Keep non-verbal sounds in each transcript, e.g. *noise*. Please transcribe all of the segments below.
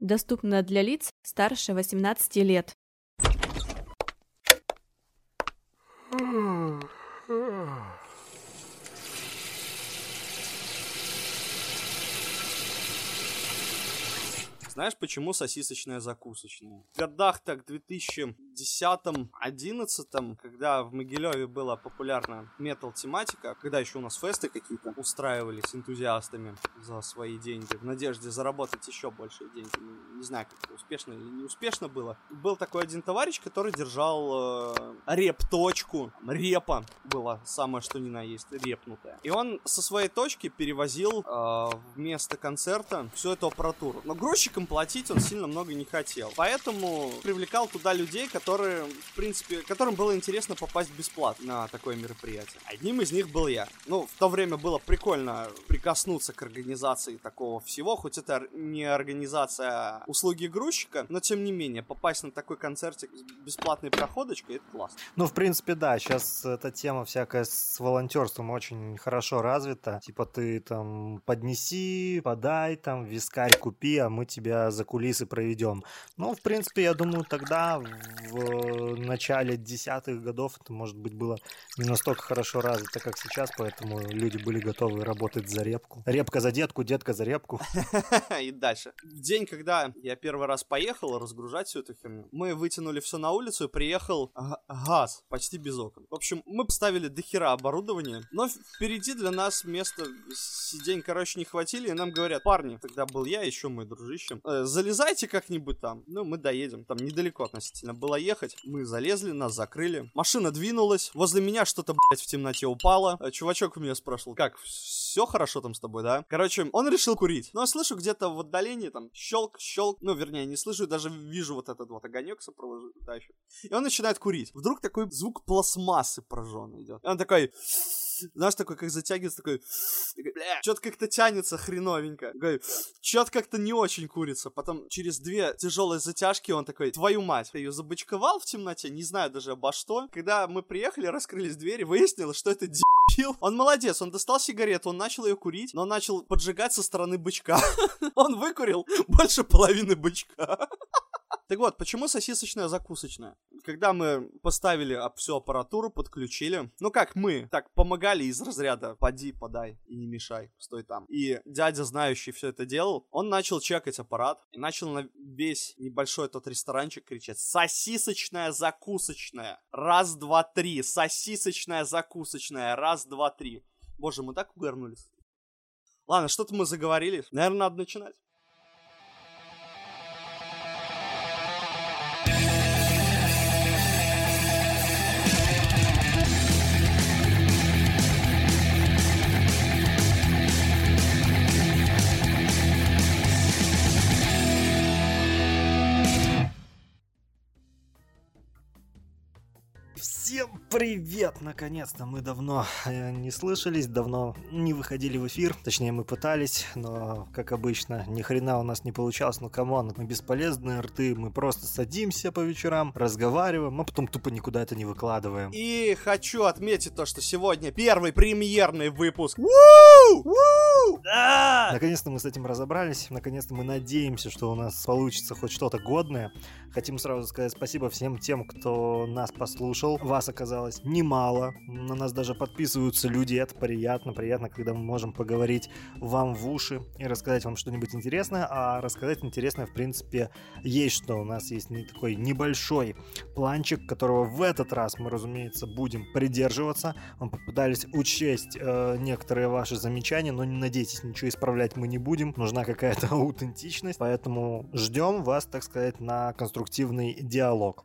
Доступно для лиц старше 18 лет. Знаешь, почему сосисочная закусочная? В годах так 2010-11, когда в Могилеве была популярна метал-тематика, когда еще у нас фесты какие-то устраивались энтузиастами за свои деньги, в надежде заработать еще большие деньги. Ну, не знаю, как это успешно или не успешно было. Был такой один товарищ, который держал э, реп-точку. Репа была самое что ни на есть, репнутая. И он со своей точки перевозил э, вместо концерта всю эту аппаратуру. Но грузчикам платить он сильно много не хотел. Поэтому привлекал туда людей, которые, в принципе, которым было интересно попасть бесплатно на такое мероприятие. Одним из них был я. Ну, в то время было прикольно прикоснуться к организации такого всего, хоть это не организация услуги грузчика, но тем не менее, попасть на такой концертик с бесплатной проходочкой, это классно. Ну, в принципе, да, сейчас эта тема всякая с волонтерством очень хорошо развита. Типа ты там поднеси, подай, там вискарь купи, а мы тебя за кулисы проведем. Ну, в принципе, я думаю, тогда в начале десятых годов это, может быть, было не настолько хорошо развито, как сейчас, поэтому люди были готовы работать за репку. Репка за детку, детка за репку. *laughs* И дальше. День, когда я первый раз поехал разгружать всю эту херню, мы вытянули все на улицу и приехал газ, почти без окон. В общем, мы поставили дохера оборудования, но впереди для нас места сидень, короче, не хватили, и нам говорят, парни, тогда был я, еще мой дружище, э, залезайте как-нибудь там. Ну, мы доедем, там недалеко относительно было ехать. Мы залезли, нас закрыли. Машина двинулась, возле меня что-то, блядь, в темноте упало. Э, чувачок у меня спрашивал, как, хорошо там с тобой, да? Короче, он решил курить. Но я слышу где-то в отдалении там щелк, щелк. Ну, вернее, не слышу, даже вижу вот этот вот огонек сопровождающий. И он начинает курить. Вдруг такой звук пластмассы прожженный идет. И он такой знаешь, такой, как затягивается, такой, бля, что-то как-то тянется хреновенько. Что-то как-то не очень курица. Потом через две тяжелые затяжки он такой, твою мать, ее забычковал в темноте, не знаю даже обо что. Когда мы приехали, раскрылись двери, выяснилось, что это дебил. Он молодец, он достал сигарету, он начал ее курить, но начал поджигать со стороны бычка. *laughs* Он выкурил больше половины бычка. *laughs* Так вот, почему сосисочная закусочная? Когда мы поставили всю аппаратуру, подключили, ну как мы, так помогали из разряда «поди, подай и не мешай, стой там». И дядя, знающий все это делал, он начал чекать аппарат и начал на весь небольшой тот ресторанчик кричать «Сосисочная закусочная! Раз, два, три! Сосисочная закусочная! Раз, два, три!» Боже, мы так угорнулись. Ладно, что-то мы заговорили. Наверное, надо начинать. Привет! Наконец-то мы давно э, не слышались, давно не выходили в эфир. Точнее, мы пытались, но, как обычно, ни хрена у нас не получалось. Ну, come on, мы бесполезные рты, мы просто садимся по вечерам, разговариваем, а потом тупо никуда это не выкладываем. И хочу отметить то, что сегодня первый премьерный выпуск. Вуу! Вуу! Да! Наконец-то мы с этим разобрались, наконец-то мы надеемся, что у нас получится хоть что-то годное. Хотим сразу сказать спасибо всем тем, кто нас послушал. Вас оказалось оказалось немало. На нас даже подписываются люди, это приятно. Приятно, когда мы можем поговорить вам в уши и рассказать вам что-нибудь интересное. А рассказать интересное, в принципе, есть что. У нас есть не такой небольшой планчик, которого в этот раз мы, разумеется, будем придерживаться. Мы попытались учесть э, некоторые ваши замечания, но не надейтесь, ничего исправлять мы не будем. Нужна какая-то *laughs* аутентичность. Поэтому ждем вас, так сказать, на конструктивный диалог.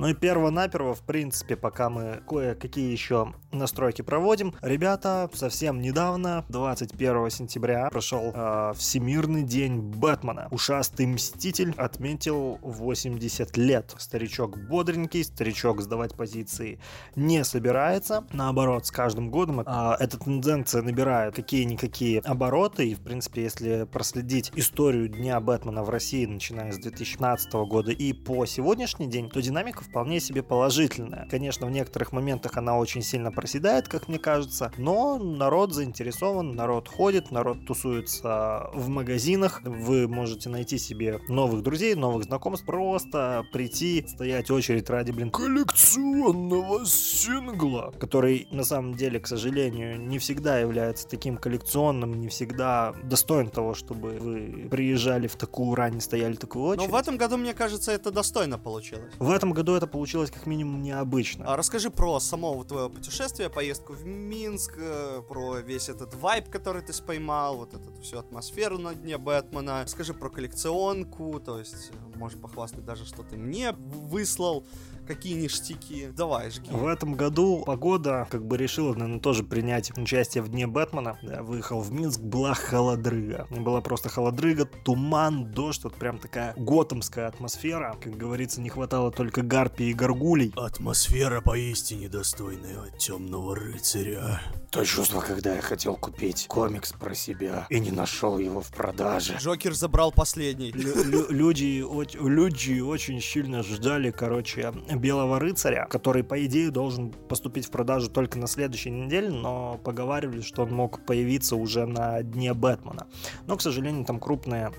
Ну и перво-наперво, в принципе, пока мы кое-какие еще настройки проводим, ребята, совсем недавно, 21 сентября, прошел э, Всемирный день Бэтмена. Ушастый Мститель отметил 80 лет. Старичок бодренький, старичок сдавать позиции не собирается. Наоборот, с каждым годом э, эта тенденция набирает какие-никакие обороты. И, в принципе, если проследить историю Дня Бэтмена в России, начиная с 2015 года и по сегодняшний день, то динамика, в вполне себе положительная. Конечно, в некоторых моментах она очень сильно проседает, как мне кажется, но народ заинтересован, народ ходит, народ тусуется в магазинах, вы можете найти себе новых друзей, новых знакомств, просто прийти, стоять очередь ради, блин, коллекционного сингла, который на самом деле, к сожалению, не всегда является таким коллекционным, не всегда достоин того, чтобы вы приезжали в такую рань, стояли такую очередь. Но в этом году, мне кажется, это достойно получилось. В этом году это получилось как минимум необычно. А расскажи про само твое путешествие, поездку в Минск, э, про весь этот вайб, который ты споймал, вот эту всю атмосферу на дне Бэтмена. Скажи про коллекционку, то есть э, можешь похвастать даже, что ты мне выслал какие ништяки. Давай, жги. В этом году погода как бы решила, наверное, тоже принять участие в Дне Бэтмена. Я выехал в Минск, была холодрыга. Была просто холодрыга, туман, дождь, вот прям такая готомская атмосфера. Как говорится, не хватало только гарпи и горгулей. Атмосфера поистине достойная темного рыцаря. То чувство, когда я хотел купить комикс про себя и не нашел его в продаже. Джокер забрал последний. Лю- люди, люди очень сильно ждали, короче, Белого рыцаря, который, по идее, должен поступить в продажу только на следующей неделе, но поговаривали, что он мог появиться уже на дне Бэтмена. Но, к сожалению, там крупные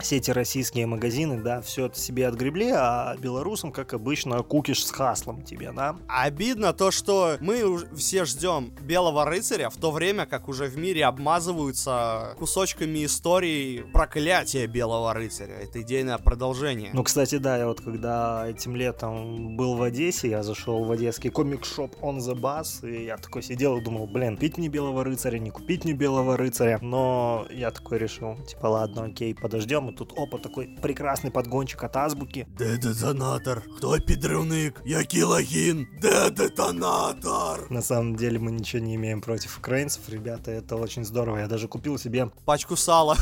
сети российские магазины, да, все это себе отгребли, а белорусам, как обычно, кукиш с хаслом тебе, да. Обидно то, что мы все ждем Белого Рыцаря, в то время как уже в мире обмазываются кусочками истории проклятия Белого Рыцаря. Это идейное продолжение. Ну, кстати, да, я вот когда этим летом был в Одессе, я зашел в одесский комик-шоп On The Bus, и я такой сидел и думал, блин, купить мне Белого Рыцаря, не купить мне Белого Рыцаря, но я такой решил, типа, ладно, окей, подождем, и тут опа, такой прекрасный подгончик от азбуки. Де детонатор? Кто підривник? Який лагін? Де детонатор? На самом деле мы ничего не имеем против украинцев, ребята, это очень здорово. Я даже купил себе Пачку сала.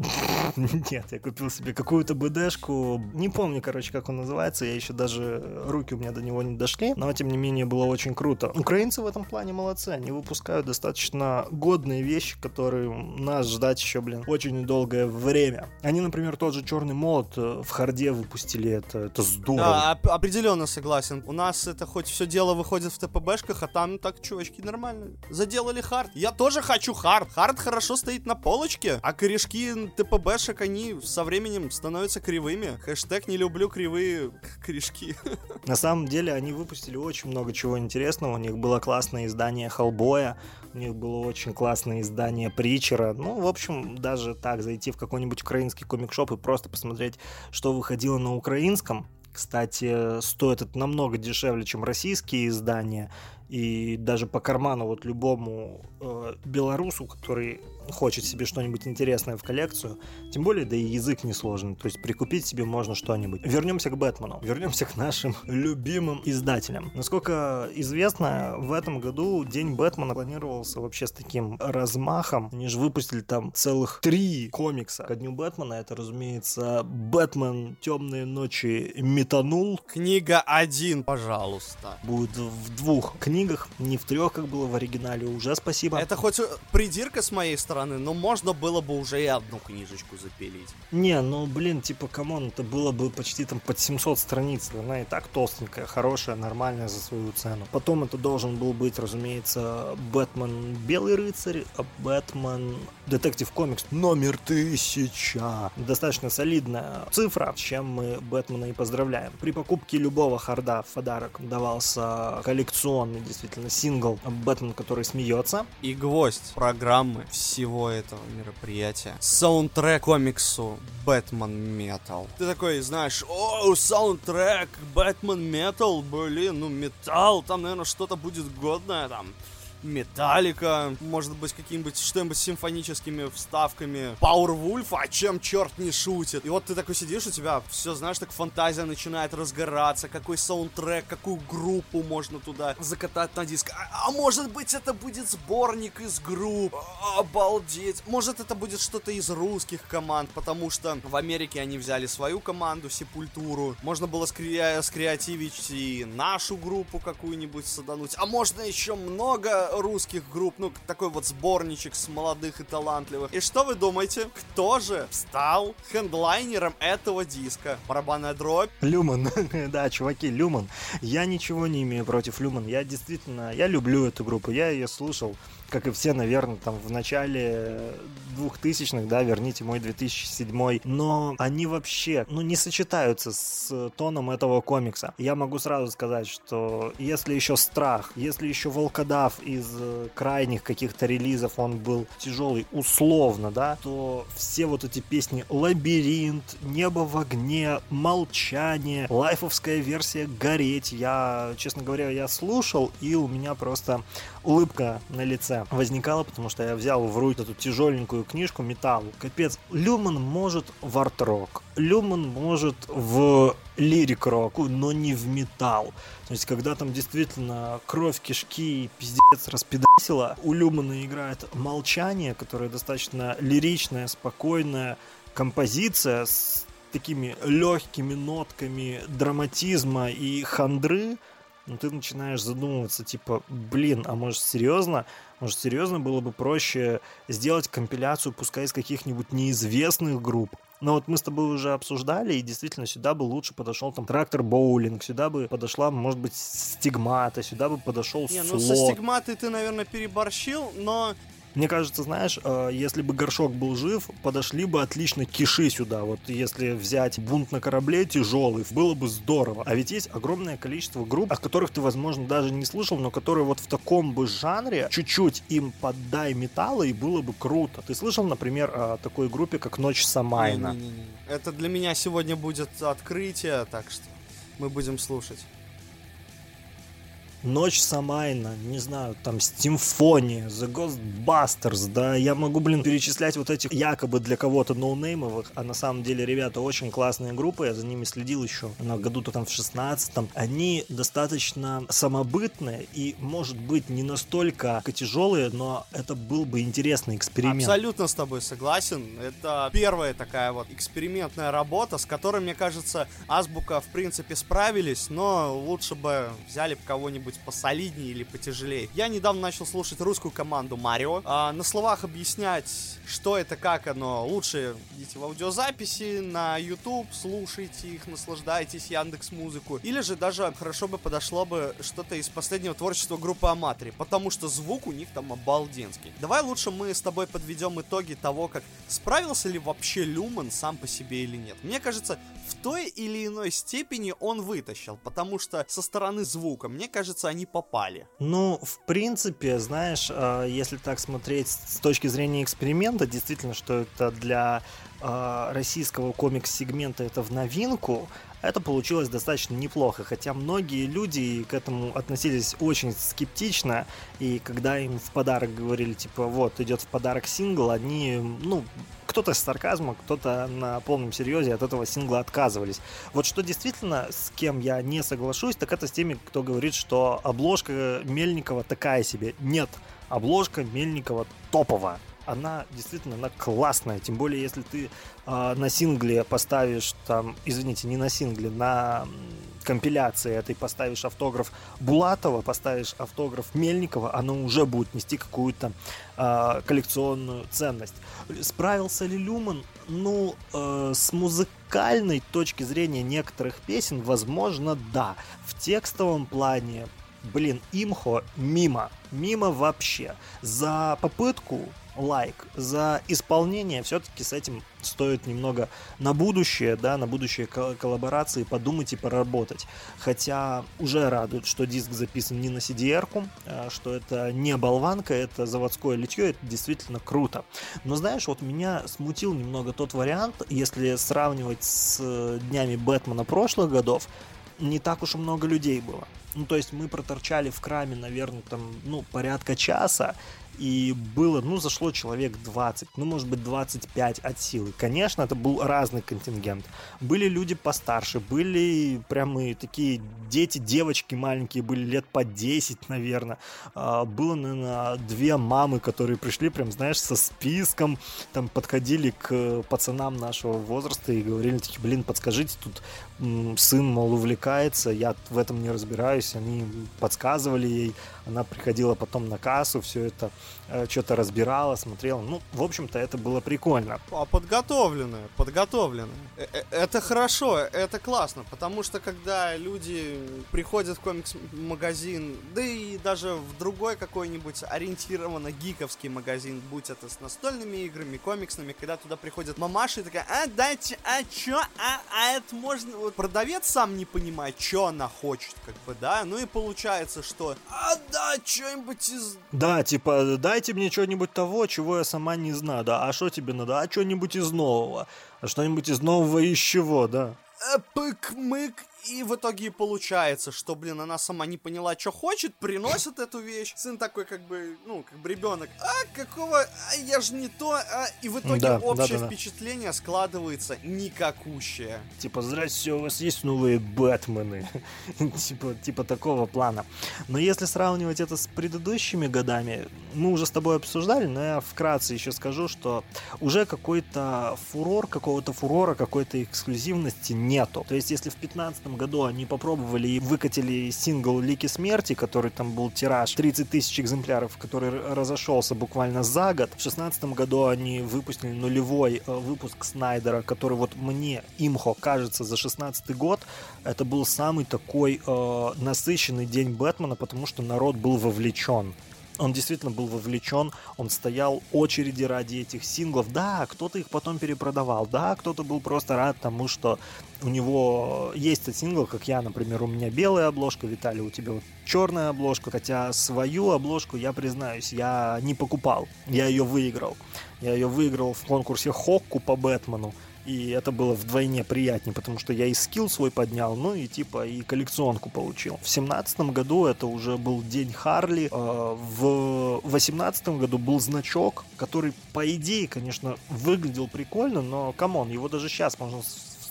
*laughs* *laughs* Нет, я купил себе какую-то БДшку. Не помню, короче, как он называется. Я еще даже руки у меня до него не дошли. Но, тем не менее, было очень круто. Украинцы в этом плане молодцы. Они выпускают достаточно годные вещи, которые нас ждать еще, блин, очень долгое время. Они, например, тот же Черный молот э, в hard е выпустили. Это, это здорово. Да, оп- определенно согласен. У нас это хоть все дело выходит в TPB шках, а там так, чувачки, нормально. Заделали hard. Я тоже хочу hard. Hard хорошо стоит на полочке, а корешки ТПБшек, они со временем становятся кривыми. Хэштег не люблю кривые *laughs* корешки. На самом деле они выпустили очень много чего интересного. У них было классное издание Хеллбоя, у них было очень классное издание Притчера. Ну, в общем, даже так зайти в какой-нибудь украинский комик-шоп и просто посмотреть, что выходило на украинском. Кстати, стоит это намного дешевле, чем российские издания. И даже по карману вот любому э, белорусу, который хочет себе что-нибудь интересное в коллекцию, тем более, да и язык несложный, то есть прикупить себе можно что-нибудь. Вернемся к Бэтмену, вернемся к нашим *laughs* любимым издателям. Насколько известно, в этом году День Бэтмена планировался вообще с таким размахом. Они же выпустили там целых три комикса ко Дню Бэтмена. Это, разумеется, Бэтмен Темные ночи метанул. Книга один, пожалуйста. Будет в двух книгах, не в трех, как было в оригинале. Уже спасибо. Это хоть придирка с моей стороны, но можно было бы уже и одну книжечку запилить. Не, ну блин, типа, come on, это было бы почти там под 700 страниц. Она и так толстенькая, хорошая, нормальная за свою цену. Потом это должен был быть, разумеется, Бэтмен Белый рыцарь, а Бэтмен Detective Comics номер тысяча. Достаточно солидная цифра, с чем мы Бэтмена и поздравляем. При покупке любого hard а в подарок давался коллекционный, действительно, сингл Бэтмен, который смеется. И гвоздь программы всего этого мероприятия. Саундтрек комиксу Бэтмен Метал. Ты такой, знаешь, о, саундтрек Бэтмен Метал, блин, ну металл, там, наверное, что-то будет годное там. Металлика, может быть, каким-нибудь что-нибудь симфоническими вставками. Powerwolf, а чем черт не шутит? И вот ты такой сидишь, у тебя все, знаешь, так фантазия начинает разгораться. Какой саундтрек, какую группу можно туда закатать на диск. А, а может быть, это будет сборник из групп. Обалдеть. Может, это будет что-то из русских команд, потому что в Америке они взяли свою команду, Сепультуру. Можно было скре- скреативить и нашу группу какую-нибудь садануть. А можно еще много русских групп, ну, такой вот сборничек с молодых и талантливых. И что вы думаете? Кто же стал хендлайнером этого диска? Барабанная дробь? Люман, *laughs* да, чуваки, Люман. Я ничего не имею против Люман. Я действительно, я люблю эту группу, я ее слушал как и все, наверное, там в начале 2000-х, да, верните мой 2007 но они вообще, ну, не сочетаются с тоном этого комикса. Я могу сразу сказать, что если еще Страх, если еще Волкодав из э, крайних каких-то релизов, он был тяжелый условно, да, то все вот эти песни Лабиринт, Небо в огне, Молчание, лайфовская версия Гореть, я, честно говоря, я слушал, и у меня просто улыбка на лице возникала, потому что я взял в руки эту тяжеленькую книжку металл. Капец, Люман может в арт-рок, Люман может в лирик-рок, но не в металл. То есть, когда там действительно кровь, кишки и пиздец распидасила, у Люмана играет молчание, которое достаточно лиричное, спокойная композиция с такими легкими нотками драматизма и хандры, но ты начинаешь задумываться, типа, блин, а может серьезно? Может серьезно было бы проще сделать компиляцию, пускай из каких-нибудь неизвестных групп, но вот мы с тобой уже обсуждали, и действительно сюда бы лучше подошел там трактор боулинг, сюда бы подошла, может быть, стигмата, сюда бы подошел Не, ну со стигматой ты, наверное, переборщил, но мне кажется, знаешь, э, если бы горшок был жив, подошли бы отлично киши сюда. Вот если взять бунт на корабле тяжелый, было бы здорово. А ведь есть огромное количество групп, о которых ты, возможно, даже не слышал, но которые вот в таком бы жанре чуть-чуть им поддай металла и было бы круто. Ты слышал, например, о такой группе, как Ночь Самайна? Не, не, не. Это для меня сегодня будет открытие, так что мы будем слушать. Ночь Самайна, не знаю, там Симфония, The Ghostbusters, да, я могу, блин, перечислять вот этих якобы для кого-то ноунеймовых, а на самом деле ребята очень классные группы, я за ними следил еще на году-то там в 16-м, они достаточно самобытные и, может быть, не настолько тяжелые, но это был бы интересный эксперимент. Абсолютно с тобой согласен, это первая такая вот экспериментная работа, с которой, мне кажется, Азбука, в принципе, справились, но лучше бы взяли бы кого-нибудь быть посолиднее или потяжелее. Я недавно начал слушать русскую команду Марио. А, на словах объяснять, что это, как оно, лучше идите в аудиозаписи на YouTube, слушайте их, наслаждайтесь Яндекс Музыку. Или же даже хорошо бы подошло бы что-то из последнего творчества группы Аматри, потому что звук у них там обалденский. Давай лучше мы с тобой подведем итоги того, как справился ли вообще Люман сам по себе или нет. Мне кажется, в той или иной степени он вытащил, потому что со стороны звука, мне кажется, они попали. Ну, в принципе, знаешь, а, если так смотреть с точки зрения эксперимента, действительно, что это для а, российского комикс-сегмента это в новинку, это получилось достаточно неплохо, хотя многие люди к этому относились очень скептично, и когда им в подарок говорили, типа, вот, идет в подарок сингл, они, ну, кто-то с сарказмом, кто-то на полном серьезе от этого сингла отказывались. Вот что действительно, с кем я не соглашусь, так это с теми, кто говорит, что обложка Мельникова такая себе. Нет, обложка Мельникова топовая она действительно она классная. Тем более, если ты э, на сингле поставишь там, извините, не на сингле, на компиляции этой поставишь автограф Булатова, поставишь автограф Мельникова, оно уже будет нести какую-то э, коллекционную ценность. Справился ли Люман? Ну, э, с музыкальной точки зрения некоторых песен, возможно, да. В текстовом плане блин, имхо мимо. Мимо вообще. За попытку лайк. За исполнение все-таки с этим стоит немного на будущее, да, на будущее коллаборации подумать и поработать. Хотя уже радует, что диск записан не на CDR-ку, а что это не болванка, это заводское литье, это действительно круто. Но знаешь, вот меня смутил немного тот вариант, если сравнивать с днями Бэтмена прошлых годов, не так уж и много людей было. Ну, то есть мы проторчали в краме, наверное, там, ну, порядка часа, и было, ну, зашло человек 20, ну, может быть, 25 от силы. Конечно, это был разный контингент. Были люди постарше, были прямо такие дети, девочки маленькие, были лет по 10, наверное. А, было, наверное, две мамы, которые пришли, прям, знаешь, со списком, там подходили к пацанам нашего возраста и говорили, такие, блин, подскажите, тут сын, мол, увлекается, я в этом не разбираюсь, они подсказывали ей, она приходила потом на кассу, все это что-то разбирала, смотрела. Ну, в общем-то, это было прикольно. А подготовленная, подготовленная. Э, э, это хорошо, это классно, потому что когда люди приходят в комикс-магазин, да и даже в другой какой-нибудь ориентированно гиковский магазин, будь это с настольными играми, комиксными, когда туда приходят мамаши и такая, а, дайте, а чё, а, а это можно... Вот продавец сам не понимает, что она хочет, как бы, да, ну и получается, что, а, да, что-нибудь из... Да, типа, дайте мне что-нибудь того, чего я сама не знаю, да, а что тебе надо, а что-нибудь из нового, а что-нибудь из нового из чего, да. Э, пык-мык и в итоге получается, что, блин, она сама не поняла, что хочет, приносит эту вещь. Сын такой, как бы, ну, как бы ребенок. А, какого? А, я же не то. А, и в итоге да, общее да, да, впечатление да. складывается никакущее. Типа, здрасте, у вас есть новые Бэтмены. *laughs* типа, типа такого плана. Но если сравнивать это с предыдущими годами, мы уже с тобой обсуждали, но я вкратце еще скажу, что уже какой-то фурор, какого-то фурора, какой-то эксклюзивности нету. То есть, если в 15 году они попробовали и выкатили сингл «Лики смерти», который там был тираж 30 тысяч экземпляров, который разошелся буквально за год. В 16 году они выпустили нулевой э, выпуск Снайдера, который вот мне, имхо, кажется, за 16 год это был самый такой э, насыщенный день Бэтмена, потому что народ был вовлечен он действительно был вовлечен, он стоял очереди ради этих синглов. Да, кто-то их потом перепродавал, да, кто-то был просто рад тому, что у него есть этот сингл, как я, например, у меня белая обложка, Виталий, у тебя вот черная обложка, хотя свою обложку, я признаюсь, я не покупал, я ее выиграл. Я ее выиграл в конкурсе Хокку по Бэтмену, и это было вдвойне приятнее, потому что я и skill свой поднял, ну и типа и коллекционку получил. В семнадцатом году это уже был день Харли. Э, в восемнадцатом году был значок, который, по идее, конечно, выглядел прикольно, но, come on, его даже сейчас можно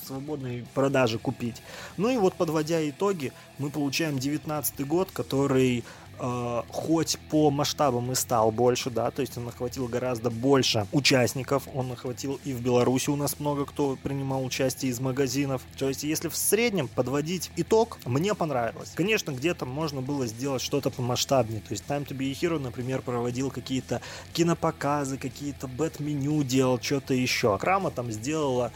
свободной продаже купить. Ну и вот, подводя итоги, мы получаем 19 год, который э, хоть по масштабам и стал больше, да, то есть он охватил гораздо больше участников, он охватил и в Беларуси у нас много кто принимал участие из магазинов. То есть если в среднем подводить итог, мне понравилось. Конечно, где-то можно было сделать что-то помасштабнее, то есть Time to be Hero, например, проводил какие-то кинопоказы, какие-то бэт-меню делал, что-то еще. Крама там сделала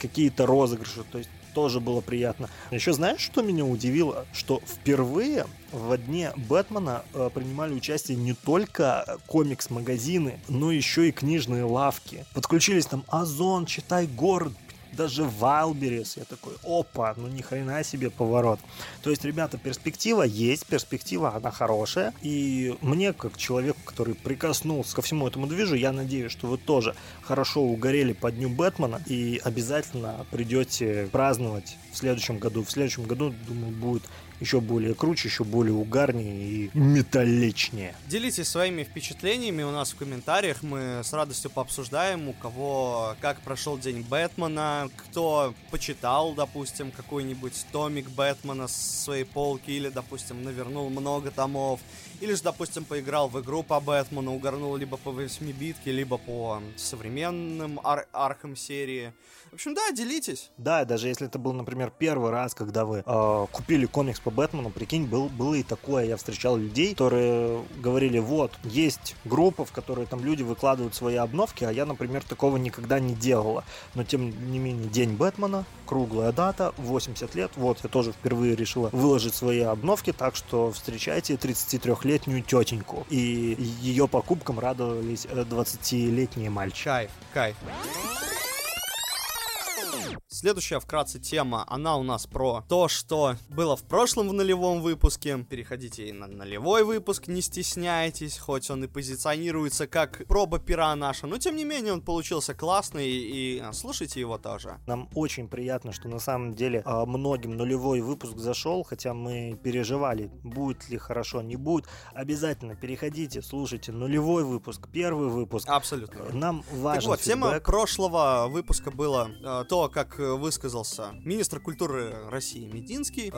какие-то розыгрыши, то есть тоже было приятно. Еще знаешь, что меня удивило? Что впервые в дне Бэтмена э, принимали участие не только комикс-магазины, но еще и книжные лавки. Подключились там Озон, Читай город, даже Вайлберис. Я такой, опа, ну ни хрена себе поворот. То есть, ребята, перспектива есть, перспектива, она хорошая. И мне, как человеку, который прикоснулся ко всему этому движу, я надеюсь, что вы тоже хорошо угорели по Дню Бэтмена и обязательно придете праздновать в следующем году. В следующем году, думаю, будет еще более круче, еще более угарнее и металличнее. Делитесь своими впечатлениями у нас в комментариях, мы с радостью пообсуждаем, у кого как прошел день Бэтмена, кто почитал, допустим, какой-нибудь томик Бэтмена с своей полки, или, допустим, навернул много томов, или же, допустим, поиграл в игру по Бэтмену, угорнул либо по 8-битке, либо по современным ар- архам серии. В общем, да, делитесь. Да, даже если это был, например, первый раз, когда вы э, купили комикс по Бэтмену, прикинь, был, было и такое. Я встречал людей, которые говорили, вот, есть группа, в которой там люди выкладывают свои обновки, а я, например, такого никогда не делала. Но, тем не менее, День Бэтмена, круглая дата, 80 лет, вот, я тоже впервые решила выложить свои обновки, так что встречайте 33-летнюю тетеньку. И ее покупкам радовались 20-летние э, мальчики. Кайф, кайф. Следующая вкратце тема, она у нас про то, что было в прошлом в нулевом выпуске. Переходите и на нулевой выпуск, не стесняйтесь, хоть он и позиционируется как проба пера наша, но тем не менее он получился классный, и а, слушайте его тоже. Нам очень приятно, что на самом деле а, многим нулевой выпуск зашел, хотя мы переживали, будет ли хорошо, не будет. Обязательно переходите, слушайте нулевой выпуск, первый выпуск. Абсолютно. Нам важен Так вот, тема прошлого выпуска была э, то, как э, высказался министр культуры России Мединский.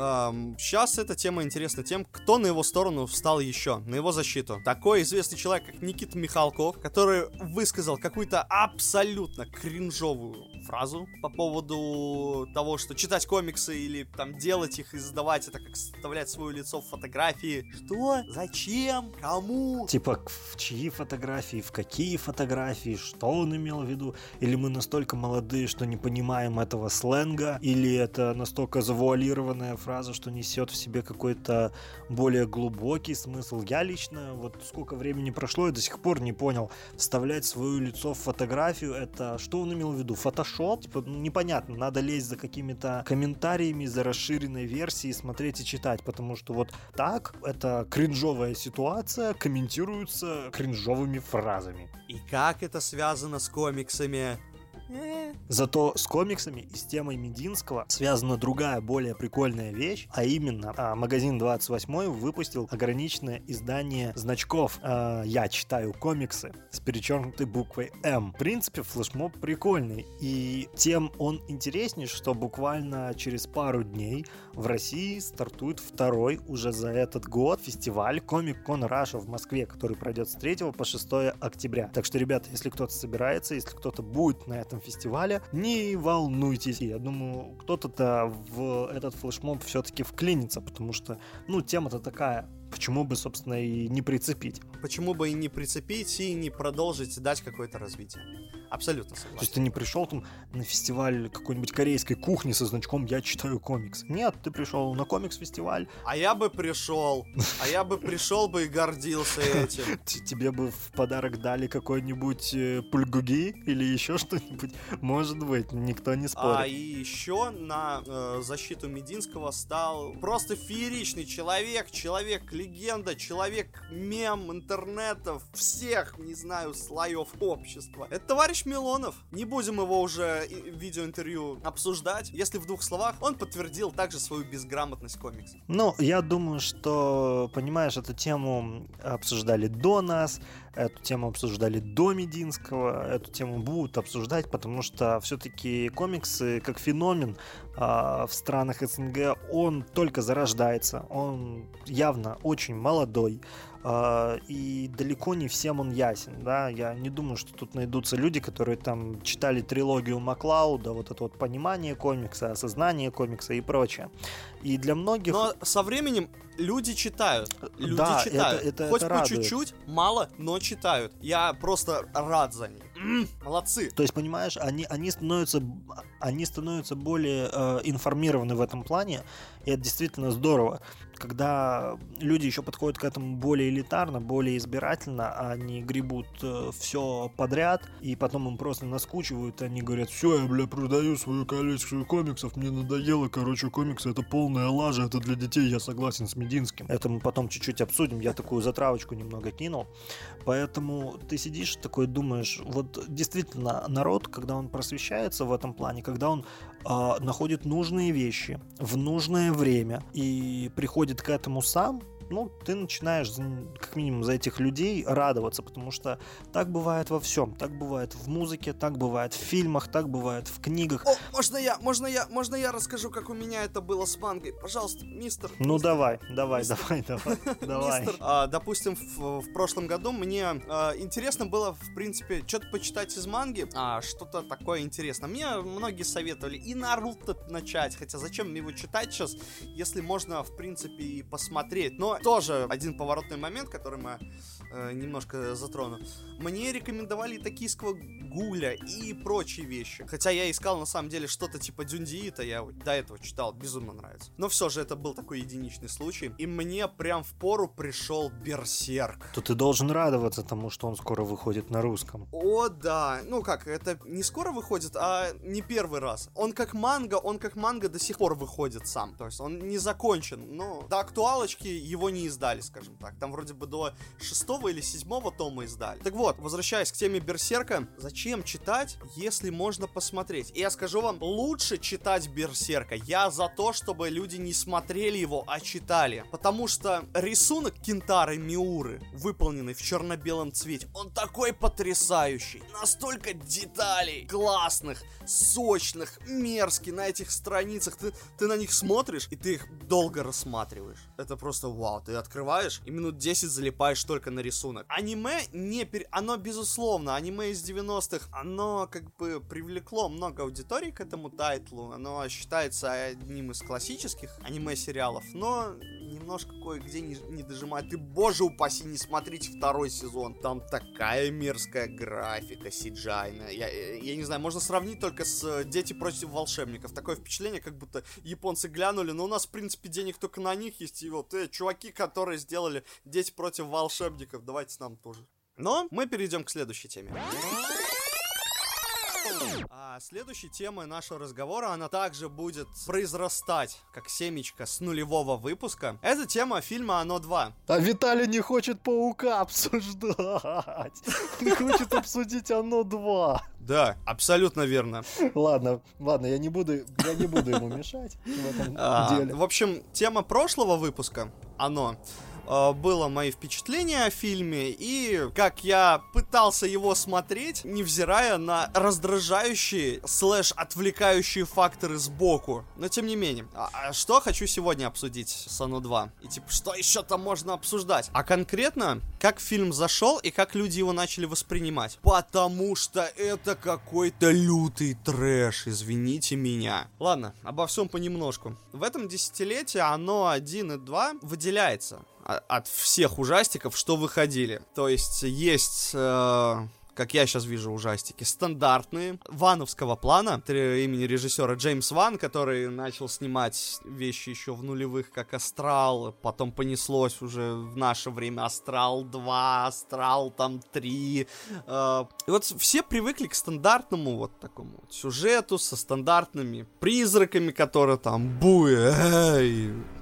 сейчас эта тема интересна тем, кто на его сторону встал еще, на его защиту. Такой известный человек, как Никита Михалков, который высказал какую-то абсолютно кринжовую фразу по поводу того, что читать комиксы или там делать их и издавать это как вставлять свое лицо в фотографии. Что? Зачем? Кому? Типа, в чьи фотографии, в какие фотографии, что он имел в виду? Или мы настолько молодые, что не понимаем этого сленга? Или это настолько завуалированная фраза, что несет в себе какой-то более глубокий смысл? Я лично, вот сколько времени прошло, я до сих пор не понял. Вставлять свое лицо в фотографию, это что он имел в виду? Фотошоп? Типа, ну, непонятно, надо лезть за какими-то комментариями, за расширенной версией, смотреть и читать, потому что вот так, это кринжовая ситуация комментируется кринжовыми фразами. И как это связано с комиксами? Зато с комиксами и с темой Мединского связана другая, более прикольная вещь, а именно а, магазин 28 выпустил ограниченное издание значков а, «Я читаю комиксы» с перечеркнутой буквой «М». В принципе, флешмоб прикольный, и тем он интереснее, что буквально через пару дней в России стартует второй уже за этот год фестиваль Комик Кон Раша в Москве, который пройдет с 3 по 6 октября. Так что, ребята, если кто-то собирается, если кто-то будет на этом фестивале, не волнуйтесь. Я думаю, кто-то-то в этот флешмоб все-таки вклинится, потому что, ну, тема-то такая. Почему бы, собственно, и не прицепить? Почему бы и не прицепить и не продолжить дать какое-то развитие? Абсолютно То согласен. есть ты не пришел там на фестиваль какой-нибудь корейской кухни со значком «Я читаю комикс». Нет, ты пришел на комикс-фестиваль, А я бы пришел, а я бы пришел бы и гордился этим. *laughs* тебе бы в подарок дали какой-нибудь э, пульгуги или еще что-нибудь. Может быть, никто не А спорит. и еще на э, защиту Мединского стал просто фееричный человек, человек-легенда, человек-мем интернетов, всех, не знаю, слоев общества. Это товарищ Милонов. Не будем его уже в видеоинтервью обсуждать. Если в двух словах, он подтвердил также свою безграмотность комиксов. Ну, я думаю, что, понимаешь, эту тему обсуждали до нас, эту тему обсуждали до Мединского, эту тему будут обсуждать, потому что все-таки комиксы как феномен а, в странах СНГ, он только зарождается, он явно очень молодой, и далеко не всем он ясен, да, я не думаю, что тут найдутся люди, которые там читали трилогию Маклауда, вот это вот понимание комикса, осознание комикса и прочее. И для многих... Но со временем люди читают. Люди Да, читают. это- это- Хоть это по чуть-чуть, мало, но читают. Я просто рад за них. Молодцы. То есть, понимаешь, они, они, становятся, они становятся более э, информированы в этом плане, и это действительно здорово. Когда люди еще подходят к этому более элитарно, более избирательно, они гребут все подряд, и потом им просто наскучивают, они говорят, все, я, бля, продаю свою коллекцию комиксов, мне надоело, короче, комиксы, это полная лажа, это для детей, я согласен с Мединским. Это мы потом чуть-чуть обсудим, я такую затравочку немного кинул. Поэтому ты сидишь такой думаешь, вот действительно народ, когда он просвещается в этом плане, когда он а, находит нужные вещи в нужное время и приходит к этому сам, ну, ты начинаешь как минимум за этих людей радоваться, потому что так бывает во всем. Так бывает в музыке, так бывает в фильмах, так бывает в книгах. О, можно я, можно я, можно я расскажу, как у меня это было с мангой? Пожалуйста, мистер. Ну мистер, давай, давай, Мистер- давай, давай, *laughs* давай. Мистер, а, допустим, в, в прошлом году мне а, интересно было, в принципе, что-то почитать из манги, а, что-то такое интересное. Мне многие советовали и Наруто начать, хотя зачем мне его читать сейчас, если можно, в принципе, и посмотреть. Но тоже один поворотный момент, который мы э, немножко затрону. Мне рекомендовали токийского гуля и прочие вещи. Хотя я искал на самом деле что-то типа Дюндиита, я до этого читал, безумно нравится. Но все же это был такой единичный случай. И мне прям в пору пришел Берсерк. То ты должен радоваться тому, что он скоро выходит на русском. О, да. Ну как, это не скоро выходит, а не первый раз. Он как манга, он как манга до сих пор выходит сам. То есть он не закончен, но до актуалочки его не издали, скажем так. Там вроде бы до шестого или седьмого тома издали. Так вот, возвращаясь к теме Берсерка, зачем читать, если можно посмотреть? И я скажу вам, лучше читать Берсерка. Я за то, чтобы люди не смотрели его, а читали. Потому что рисунок Кентары Миуры, выполненный в черно-белом цвете, он такой потрясающий. Настолько деталей классных, сочных, мерзкий на этих страницах. Ты, ты на них смотришь, и ты их долго рассматриваешь. Это просто вау. Ты открываешь и минут 10 залипаешь только на рисунок. Аниме не... Пер... Оно, безусловно, аниме из 90-х, оно как бы привлекло много аудитории к этому тайтлу. Оно считается одним из классических аниме-сериалов, но немножко кое-где не, не дожимает. И, боже упаси, не смотрите второй сезон. Там такая мерзкая графика сиджайная. Я, я не знаю, можно сравнить только с «Дети против волшебников». Такое впечатление, как будто японцы глянули, но у нас, в принципе, денег только на них есть. И вот, э, чуваки, которые сделали «Дети против волшебников», давайте нам тоже. Но мы перейдем к следующей теме. А следующей темой нашего разговора, она также будет произрастать, как семечко с нулевого выпуска. Это тема фильма «Оно 2». А Виталий не хочет Паука обсуждать. Он хочет обсудить Оно 2. Да, абсолютно верно. Ладно, ладно, я не буду, я не буду ему мешать в этом А, деле. в общем, тема прошлого выпуска, «Оно», было мои впечатления о фильме и как я пытался его смотреть, невзирая на раздражающие слэш отвлекающие факторы сбоку. Но тем не менее, а, а что хочу сегодня обсудить с Оно 2? И типа, что еще там можно обсуждать? А конкретно, как фильм зашел и как люди его начали воспринимать. Потому что это какой-то лютый трэш, извините меня. Ладно, обо всем понемножку. В этом десятилетии оно 1 и 2 выделяется от всех ужастиков, что выходили. То есть есть... э, как я сейчас вижу ужастики, стандартные, вановского плана, имени режиссера Джеймс Ван, который начал снимать вещи еще в нулевых, как Астрал, потом понеслось уже в наше время Астрал 2, Астрал там 3. э, И вот все привыкли к стандартному вот такому вот сюжету со стандартными призраками, которые там буя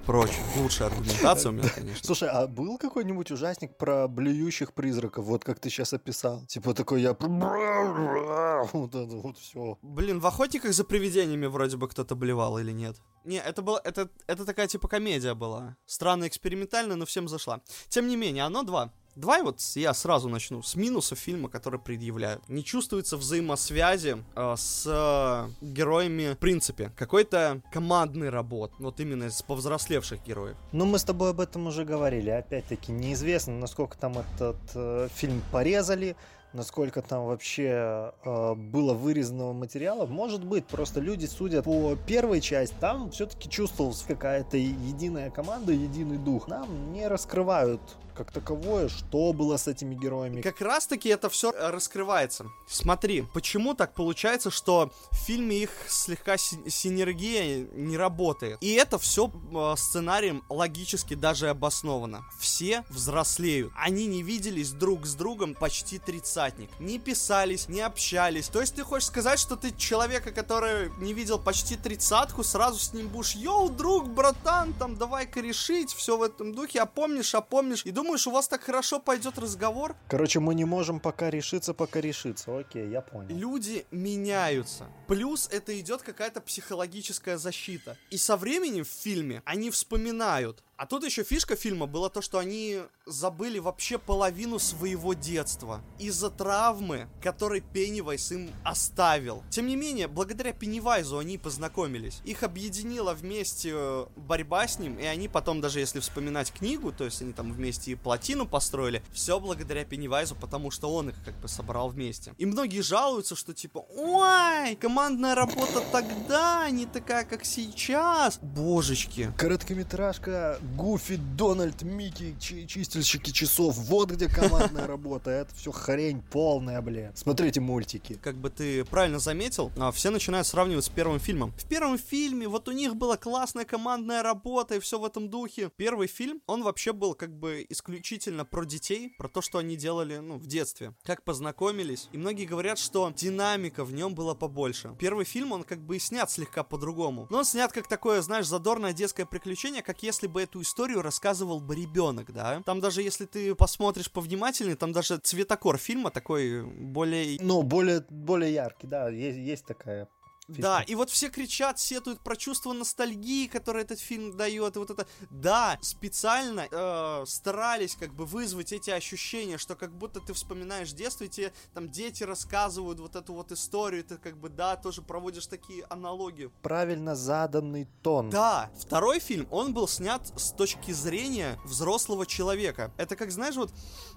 и прочее. Лучшая аргументация у меня, конечно. Слушай, а был какой-нибудь ужасник про блюющих призраков, вот как ты сейчас описал? Типа такой я... *laughs* Вот это вот все. Блин, в охотниках за привидениями вроде бы кто-то блевал или нет? Не, это было, это, это такая типа комедия была. Странно экспериментально, но всем зашла. Тем не менее, оно два. Давай вот я сразу начну с минусов фильма, который предъявляют. Не чувствуется взаимосвязи э, с э, героями в принципе. Какой-то командный работ. Вот именно с повзрослевших героев. Ну, мы с тобой об этом уже говорили. Опять-таки, неизвестно, насколько там этот э, фильм порезали, насколько там вообще э, было вырезанного материала. Может быть, просто люди судят по первой части, там все-таки чувствовалась какая-то единая команда, единый дух. Нам не раскрывают как таковое, что было с этими героями. Как раз таки это все раскрывается. Смотри, почему так получается, что в фильме их слегка си- синергия не работает. И это все сценарием логически даже обосновано. Все взрослеют. Они не виделись друг с другом почти тридцатник. Не писались, не общались. То есть ты хочешь сказать, что ты человека, который не видел почти тридцатку, сразу с ним будешь, йоу, друг, братан, там, давай-ка решить, все в этом духе, а помнишь, а помнишь. И у вас так хорошо пойдет разговор? Короче, мы не можем пока решиться, пока решиться. Окей, я понял. Люди меняются. Плюс это идет какая-то психологическая защита. И со временем в фильме они вспоминают. А тут еще фишка фильма была то, что они забыли вообще половину своего детства. Из-за травмы, которой Пеннивайз им оставил. Тем не менее, благодаря Пеннивайзу они познакомились. Их объединила вместе э, борьба с ним, и они потом, даже если вспоминать книгу, то есть они там вместе и плотину построили, все благодаря Пеннивайзу, потому что он их как бы собрал вместе. И многие жалуются, что типа, ой, командная работа тогда не такая, как сейчас. Божечки. Короткометражка Гуфи, Дональд, Микки, чи- чистильщики часов. Вот где командная работа. Это все хрень полная, блин. Смотрите мультики. Как бы ты правильно заметил, а, все начинают сравнивать с первым фильмом. В первом фильме вот у них была классная командная работа и все в этом духе. Первый фильм, он вообще был как бы исключительно про детей, про то, что они делали, ну, в детстве. Как познакомились. И многие говорят, что динамика в нем была побольше. Первый фильм, он как бы и снят слегка по-другому. Но он снят как такое, знаешь, задорное детское приключение, как если бы эту историю рассказывал бы ребенок, да? Там даже если ты посмотришь повнимательнее, там даже цветокор фильма такой более Ну, более, более яркий, да, есть, есть такая фишка. Да, и вот все кричат, сетуют про чувство ностальгии, которое этот фильм дает, и вот это... Да, специально э, старались как бы вызвать эти ощущения, что как будто ты вспоминаешь детство, и тебе там дети рассказывают вот эту вот историю, ты как бы, да, тоже проводишь такие аналогии. Правильно заданный тон. Да, второй фильм, он был снят с точки зрения взрослого человека. Это как, знаешь, вот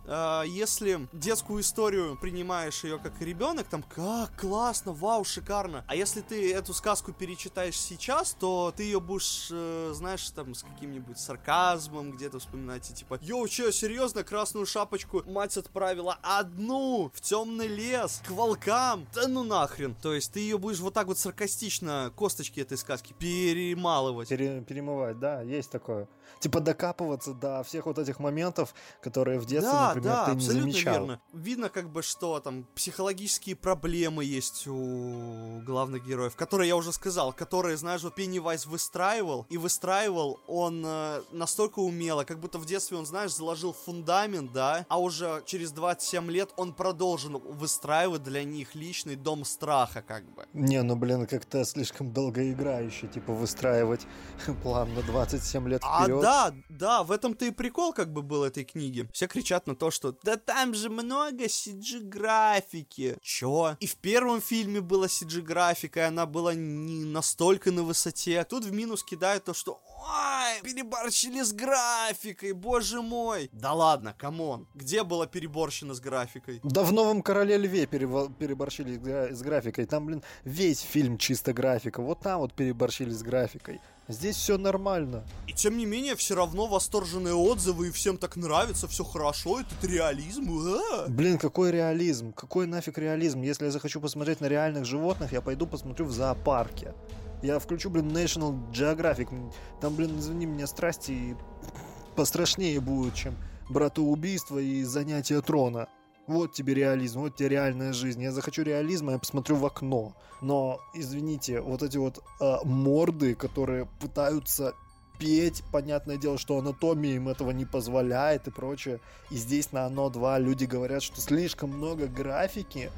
э, если детскую историю принимаешь ее как ребенок, там, как классно, вау, шикарно. А если ты эту сказку перечитаешь сейчас, то ты ее будешь, э, знаешь, там, с каким-нибудь сарказмом где-то вспоминать, и типа, йоу, че, серьезно, красную шапочку мать отправила одну в темный лес, к волкам, да ну нахрен. То есть ты ее будешь вот так вот саркастично косточки этой сказки перемалывать. Пере- перемывать, да, есть такое. Типа докапываться до всех вот этих моментов, которые в детстве, да, например, да, ты не замечал. верно. Видно, как бы, что там психологические проблемы есть у главных героев, которые я уже сказал, которые, знаешь, вот Пеннивайз выстраивал, и выстраивал он э, настолько умело, как будто в детстве он, знаешь, заложил фундамент, да, а уже через 27 лет он продолжил выстраивать для них личный дом страха, как бы. Не, ну блин, как-то слишком долгоиграюще, типа выстраивать *laughs* план на 27 лет А вперед. Да, да, в этом-то и прикол как бы был этой книги. Все кричат на то, что да там же много CG-графики. Чё? И в первом фильме была CG-графика, и она была не настолько на высоте. Тут в минус кидают то, что Ой, переборщили с графикой, боже мой. Да ладно, come on. Где было переборщено с графикой? Да в «Новом Короле Льве» переборщили с графикой. Там, блин, весь фильм чисто графика. Вот там вот переборщили с графикой. Здесь все нормально. И тем не менее, все равно восторженные отзывы, и всем так нравится, все хорошо, этот реализм. а. Блин, какой реализм? Какой нафиг реализм? Если я захочу посмотреть на реальных животных, я пойду посмотрю в зоопарке. Я включу, блин, National Geographic. Там, блин, извини меня, страсти *laughs* пострашнее будут, чем братоубийство и занятие трона. Вот тебе реализм, вот тебе реальная жизнь. Я захочу реализма, я посмотрю в окно. Но, извините, вот эти вот э, морды, которые пытаются петь, понятное дело, что анатомия им этого не позволяет и прочее. И здесь на оно 2 люди говорят, что слишком много графики.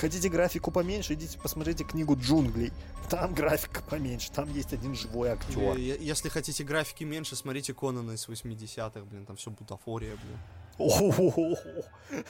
Хотите графику поменьше, идите посмотрите книгу джунглей. Там графика поменьше, там есть один живой актер. Если хотите графики меньше, смотрите Конана из 80-х, блин, там все бутафория, блин.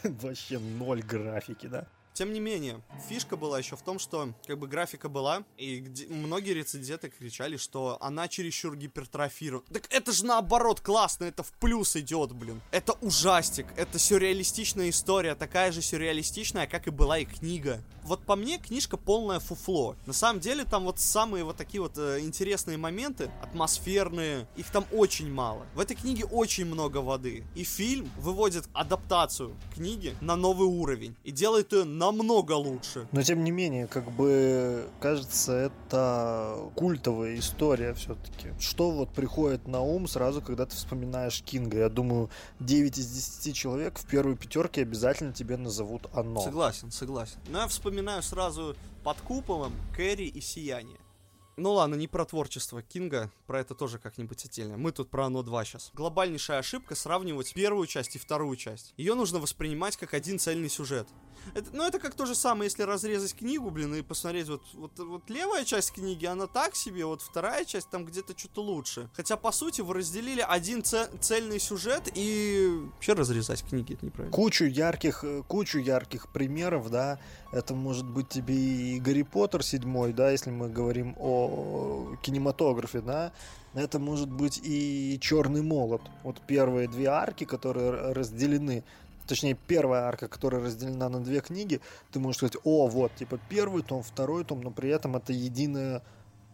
Вообще ноль графики, да? Тем не менее, фишка была еще в том, что как бы графика была, и где- многие рецензенты кричали, что она чересчур гипертрофирована. Так это же наоборот классно, это в плюс идет, блин. Это ужастик, это сюрреалистичная история, такая же сюрреалистичная, как и была и книга. Вот по мне книжка полное фуфло. На самом деле там вот самые вот такие вот э, интересные моменты, атмосферные, их там очень мало. В этой книге очень много воды. И фильм выводит адаптацию книги на новый уровень и делает ее намного лучше. Но тем не менее, как бы кажется, это культовая история все-таки. Что вот приходит на ум сразу, когда ты вспоминаешь Кинга? Я думаю, 9 из 10 человек в первой пятерке обязательно тебе назовут оно. Согласен, согласен. Но я вспоминаю сразу под куполом Кэрри и Сияние. Ну ладно, не про творчество Кинга, про это тоже как-нибудь отдельно. Мы тут про оно два сейчас. Глобальнейшая ошибка сравнивать первую часть и вторую часть. Ее нужно воспринимать как один цельный сюжет. Это, ну, это как то же самое, если разрезать книгу, блин, и посмотреть, вот, вот, вот левая часть книги, она так себе, вот вторая часть, там где-то что-то лучше. Хотя, по сути, вы разделили один це- цельный сюжет, и вообще разрезать книги, это неправильно. Кучу ярких, э, кучу ярких примеров, да. Это может быть тебе и Гарри Поттер седьмой, да, если мы говорим о кинематографе, да. Это может быть и Черный молот. Вот первые две арки, которые разделены точнее, первая арка, которая разделена на две книги, ты можешь сказать, о, вот, типа, первый том, второй том, но при этом это единая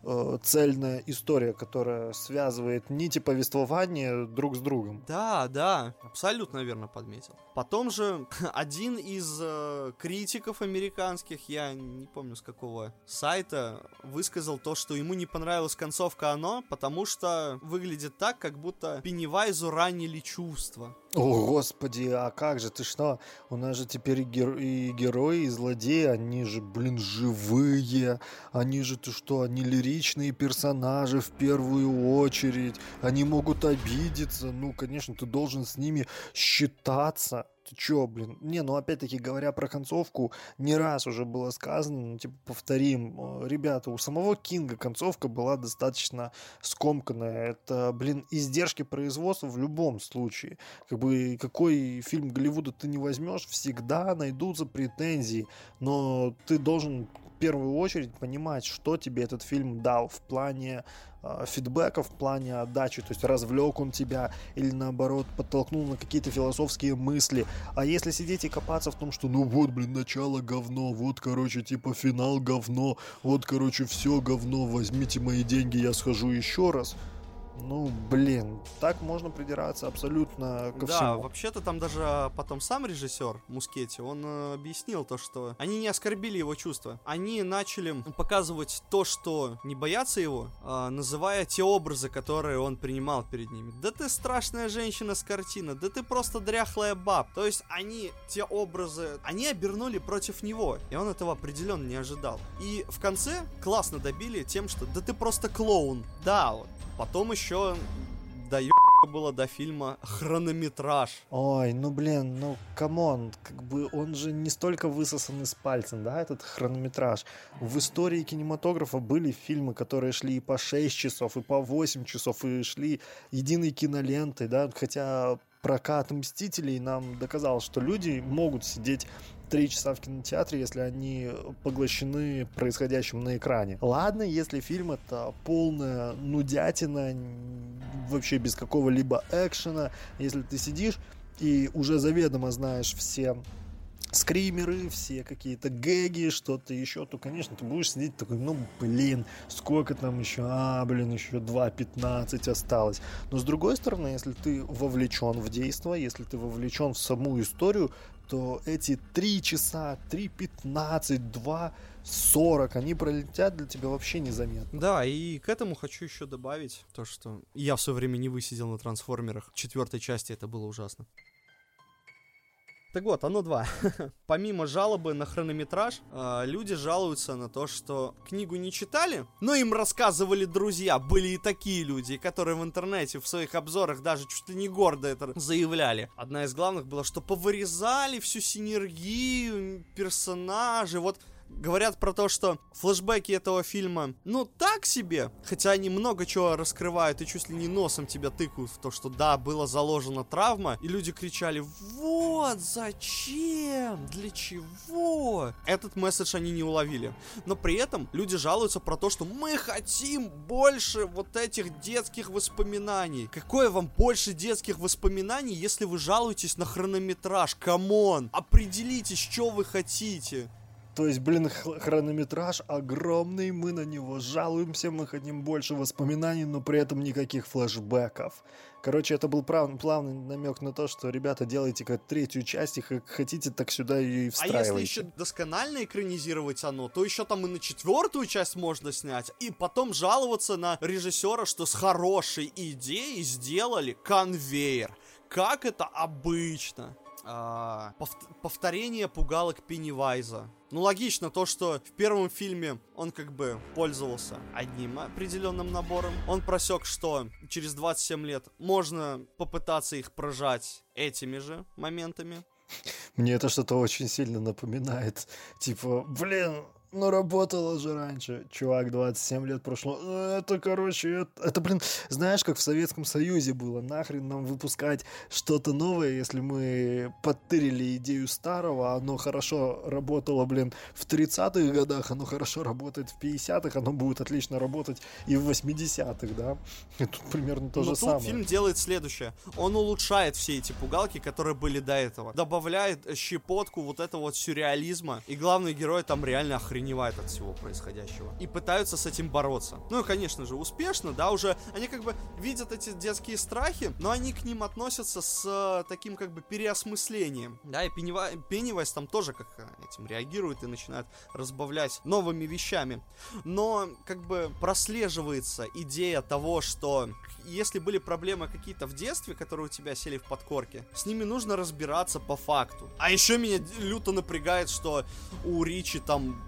э, цельная история, которая связывает нити повествования друг с другом. Да, да, абсолютно верно подметил. Потом же *laughs* один из э, критиков американских, я не помню с какого сайта, высказал то, что ему не понравилась концовка оно, потому что выглядит так, как будто Пеннивайзу ранили чувства. О, господи, а как же, ты что? У нас же теперь и, гер... и герои, и злодеи, они же, блин, живые. Они же, ты что, они лиричные персонажи в первую очередь. Они могут обидеться. Ну, конечно, ты должен с ними считаться. Ты чё, блин? Не, ну опять-таки, говоря про концовку, не раз уже было сказано, ну, типа, повторим. э, Ребята, у самого Кинга концовка была достаточно скомканная. Это, блин, издержки производства в любом случае. Как бы, какой фильм Голливуда ты не возьмешь, всегда найдутся претензии. Но ты должен в первую очередь понимать, что тебе этот фильм дал в плане фидбэка, в плане отдачи, то есть развлек он тебя или наоборот подтолкнул на какие-то философские мысли. А если сидеть и копаться в том, что ну вот, блин, начало говно, вот, короче, типа финал говно, вот, короче, все говно, возьмите мои деньги, я схожу еще раз. Ну, блин, так можно придираться абсолютно ко да, всему. вообще-то там даже потом сам режиссер Мускетти, он э, объяснил то, что они не оскорбили его чувства. Они начали показывать то, что не боятся его, э, называя те образы, которые он принимал перед ними. Да ты страшная женщина с картины, да ты просто дряхлая баб. То есть они, те образы, они обернули против него, и он этого определенно не ожидал. И в конце классно добили тем, что да ты просто клоун. Да, вот. Потом еще до было до фильма хронометраж. Ой, ну блин, ну come on, как бы он же не столько высосан из пальца, да, этот хронометраж. В истории кинематографа были фильмы, которые шли и по 6 часов, и по 8 часов, и шли единой кинолентой, да, хотя прокат Мстителей нам доказал, что люди могут сидеть три часа в кинотеатре, если они поглощены происходящим на экране. Ладно, если фильм это полная нудятина, вообще без какого-либо экшена, если ты сидишь и уже заведомо знаешь все скримеры, все какие-то гэги, что-то еще, то, конечно, ты будешь сидеть такой, ну, блин, сколько там еще, а, блин, еще 2.15 осталось. Но, с другой стороны, если ты вовлечен в действие, если ты вовлечен в саму историю, то эти 3 часа, 3.15, 2.40, они пролетят для тебя вообще незаметно. Да, и к этому хочу еще добавить то, что я в свое время не высидел на трансформерах. В четвертой части это было ужасно. Так вот, оно два. *laughs* Помимо жалобы на хронометраж, э, люди жалуются на то, что книгу не читали, но им рассказывали друзья. Были и такие люди, которые в интернете в своих обзорах даже чуть ли не гордо это заявляли. Одна из главных была, что повырезали всю синергию персонажей. Вот говорят про то, что флешбеки этого фильма, ну, так себе, хотя они много чего раскрывают и чуть ли не носом тебя тыкают в то, что да, была заложена травма, и люди кричали, вот, зачем, для чего? Этот месседж они не уловили. Но при этом люди жалуются про то, что мы хотим больше вот этих детских воспоминаний. Какое вам больше детских воспоминаний, если вы жалуетесь на хронометраж? Come on, определитесь, что вы хотите. То есть, блин, хронометраж огромный, мы на него жалуемся, мы хотим больше воспоминаний, но при этом никаких флэшбэков. Короче, это был прав, плавный намек на то, что, ребята, делайте как третью часть, и как хотите, так сюда ее и встраивайте. А если еще досконально экранизировать оно, то еще там и на четвертую часть можно снять, и потом жаловаться на режиссера, что с хорошей идеей сделали конвейер. Как это обычно. А, повторение пугалок Пеннивайза. Ну, логично то, что в первом фильме он как бы пользовался одним определенным набором. Он просек, что через 27 лет можно попытаться их прожать этими же моментами. Мне это что-то очень сильно напоминает. Типа, блин, ну, работало же раньше. Чувак, 27 лет прошло. Ну, это, короче, это, это, блин, знаешь, как в Советском Союзе было. Нахрен нам выпускать что-то новое, если мы подтырили идею старого, оно хорошо работало, блин, в 30-х годах, оно хорошо работает в 50-х, оно будет отлично работать и в 80-х, да? И тут примерно то Но же тут самое. фильм делает следующее. Он улучшает все эти пугалки, которые были до этого. Добавляет щепотку вот этого вот сюрреализма. И главный герой там реально охреневает от всего происходящего. И пытаются с этим бороться. Ну и, конечно же, успешно, да, уже они как бы видят эти детские страхи, но они к ним относятся с э, таким как бы переосмыслением. Да, и Пеннивайз там тоже как этим реагирует и начинает разбавлять новыми вещами. Но как бы прослеживается идея того, что если были проблемы какие-то в детстве, которые у тебя сели в подкорке, с ними нужно разбираться по факту. А еще меня люто напрягает, что у Ричи там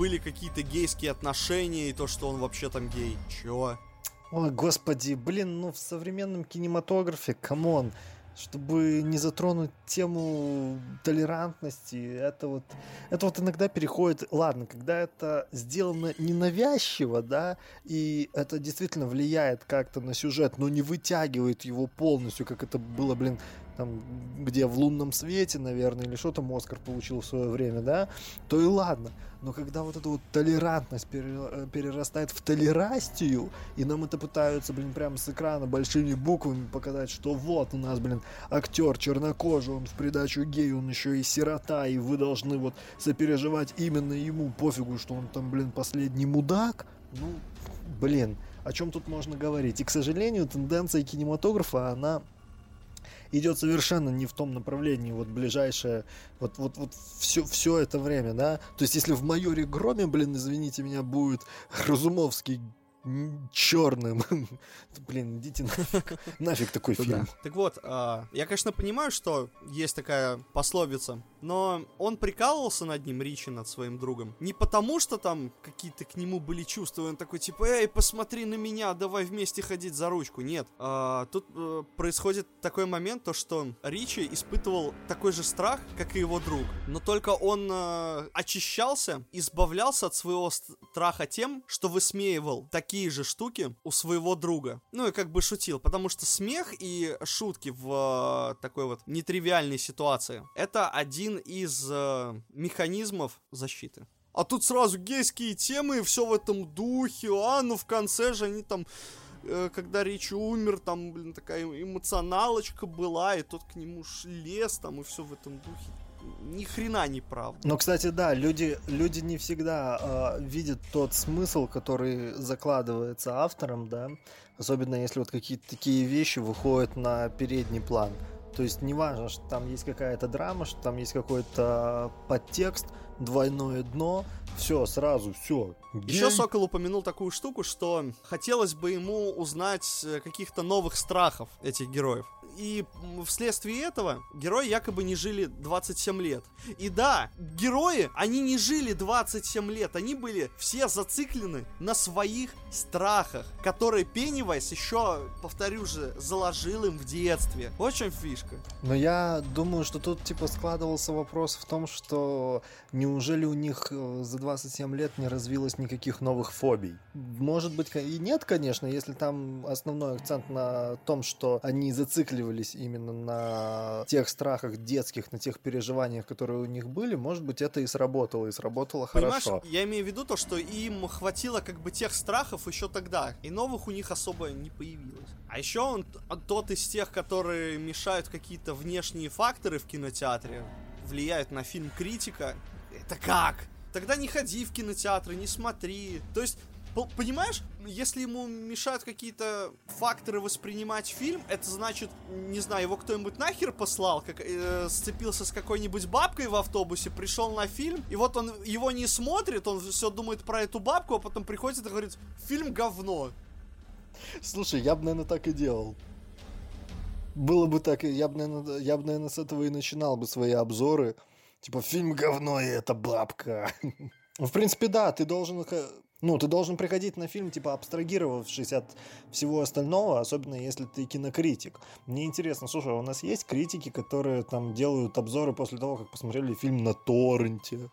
были какие-то гейские отношения и то, что он вообще там гей. Чего? Ой, господи, блин, ну в современном кинематографе, come on, чтобы не затронуть тему толерантности, это вот, это вот иногда переходит, ладно, когда это сделано ненавязчиво, да, и это действительно влияет как-то на сюжет, но не вытягивает его полностью, как это было, блин, там, где в лунном свете, наверное, или что там Оскар получил в свое время, да, то и ладно. Но когда вот эта вот толерантность э, перерастает в толерастию, и нам это пытаются, блин, прямо с экрана большими буквами показать, что вот у нас, блин, актер чернокожий, он в придачу гей, он еще и сирота, и вы должны вот сопереживать именно ему, пофигу, что он там, блин, последний мудак, ну, блин, о чем тут можно говорить? И, к сожалению, тенденция кинематографа, она идет совершенно не в том направлении, вот ближайшее, вот, вот, вот все, все это время, да. То есть, если в майоре Громе, блин, извините меня, будет Разумовский черным. *laughs* Блин, идите нафиг. Нафиг такой фильм. Так вот, а, я, конечно, понимаю, что есть такая пословица, но он прикалывался над ним, Ричи, над своим другом. Не потому, что там какие-то к нему были чувства, он такой, типа, эй, посмотри на меня, давай вместе ходить за ручку. Нет. А, тут а, происходит такой момент, то, что Ричи испытывал такой же страх, как и его друг. Но только он а, очищался, избавлялся от своего страха тем, что высмеивал такие же штуки у своего друга. Ну и как бы шутил, потому что смех и шутки в э, такой вот нетривиальной ситуации это один один из э, механизмов защиты. А тут сразу гейские темы и все в этом духе. А, ну в конце же они там э, когда Ричи умер, там, блин, такая эмоционалочка была, и тот к нему лез, там, и все в этом духе. Ни хрена не правда. Но, кстати, да, люди, люди не всегда э, видят тот смысл, который закладывается автором, да, особенно если вот какие-то такие вещи выходят на передний план. То есть не важно, что там есть какая-то драма, что там есть какой-то подтекст, двойное дно, все, сразу, все. Еще Сокол упомянул такую штуку, что хотелось бы ему узнать э, каких-то новых страхов этих героев и вследствие этого герои якобы не жили 27 лет. И да, герои, они не жили 27 лет, они были все зациклены на своих страхах, которые Пеннивайз еще, повторю же, заложил им в детстве. Вот в чем фишка. Но я думаю, что тут типа складывался вопрос в том, что неужели у них э, за 27 лет не развилось никаких новых фобий? Может быть, и нет, конечно, если там основной акцент на том, что они зацикливались именно на тех страхах детских, на тех переживаниях, которые у них были, может быть, это и сработало, и сработало Понимаешь, хорошо. я имею в виду то, что им хватило как бы тех страхов еще тогда, и новых у них особо не появилось. А еще он тот из тех, которые мешают какие-то внешние факторы в кинотеатре, влияют на фильм критика. Это как? Тогда не ходи в кинотеатры, не смотри. То есть Понимаешь, если ему мешают какие-то факторы воспринимать фильм, это значит, не знаю, его кто-нибудь нахер послал, как э, сцепился с какой-нибудь бабкой в автобусе, пришел на фильм, и вот он его не смотрит, он все думает про эту бабку, а потом приходит и говорит, фильм говно. Слушай, я бы, наверное, так и делал. Было бы так, я бы, наверное, я бы, наверное, с этого и начинал бы свои обзоры. Типа, фильм говно, и это бабка. *laughs* В принципе, да, ты должен ну, ты должен приходить на фильм, типа, абстрагировавшись от всего остального, особенно если ты кинокритик. Мне интересно, слушай, а у нас есть критики, которые там делают обзоры после того, как посмотрели фильм на торренте?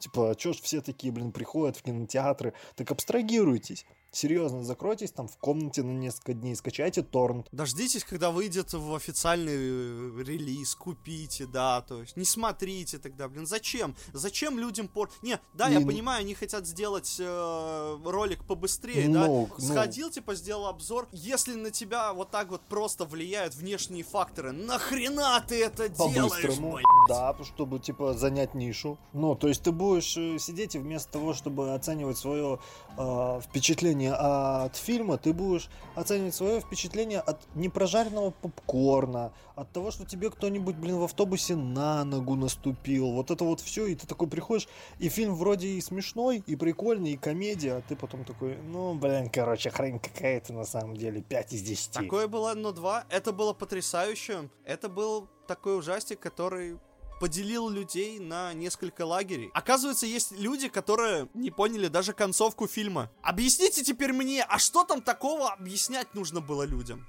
Типа, а чё ж все такие, блин, приходят в кинотеатры? Так абстрагируйтесь. Серьезно, закройтесь там в комнате на несколько дней, скачайте торрент. Дождитесь, когда выйдет в официальный э, релиз, купите, да, то есть не смотрите тогда, блин, зачем? Зачем людям пор... Не, да, я Не, ну- понимаю, они хотят сделать э, ролик побыстрее, Ну, да? ну. Сходил, типа, сделал обзор. Если на тебя вот так вот просто влияют внешние факторы, нахрена ты это делаешь, По-быстрому, блядь? да, чтобы, типа, занять нишу. Ну, то есть ты будешь э, сидеть и вместо того, чтобы оценивать свое э, впечатление от фильма, ты будешь оценивать свое впечатление от непрожаренного попкорна, от того, что тебе кто-нибудь, блин, в автобусе на ногу наступил. Вот это вот все, и ты такой приходишь, и фильм вроде и смешной, и прикольный, и комедия, а ты потом такой, ну, блин, короче, хрень какая-то на самом деле, 5 из 10. Такое было, но два. Это было потрясающе. Это был такой ужастик, который поделил людей на несколько лагерей. Оказывается, есть люди, которые не поняли даже концовку фильма. Объясните теперь мне, а что там такого объяснять нужно было людям?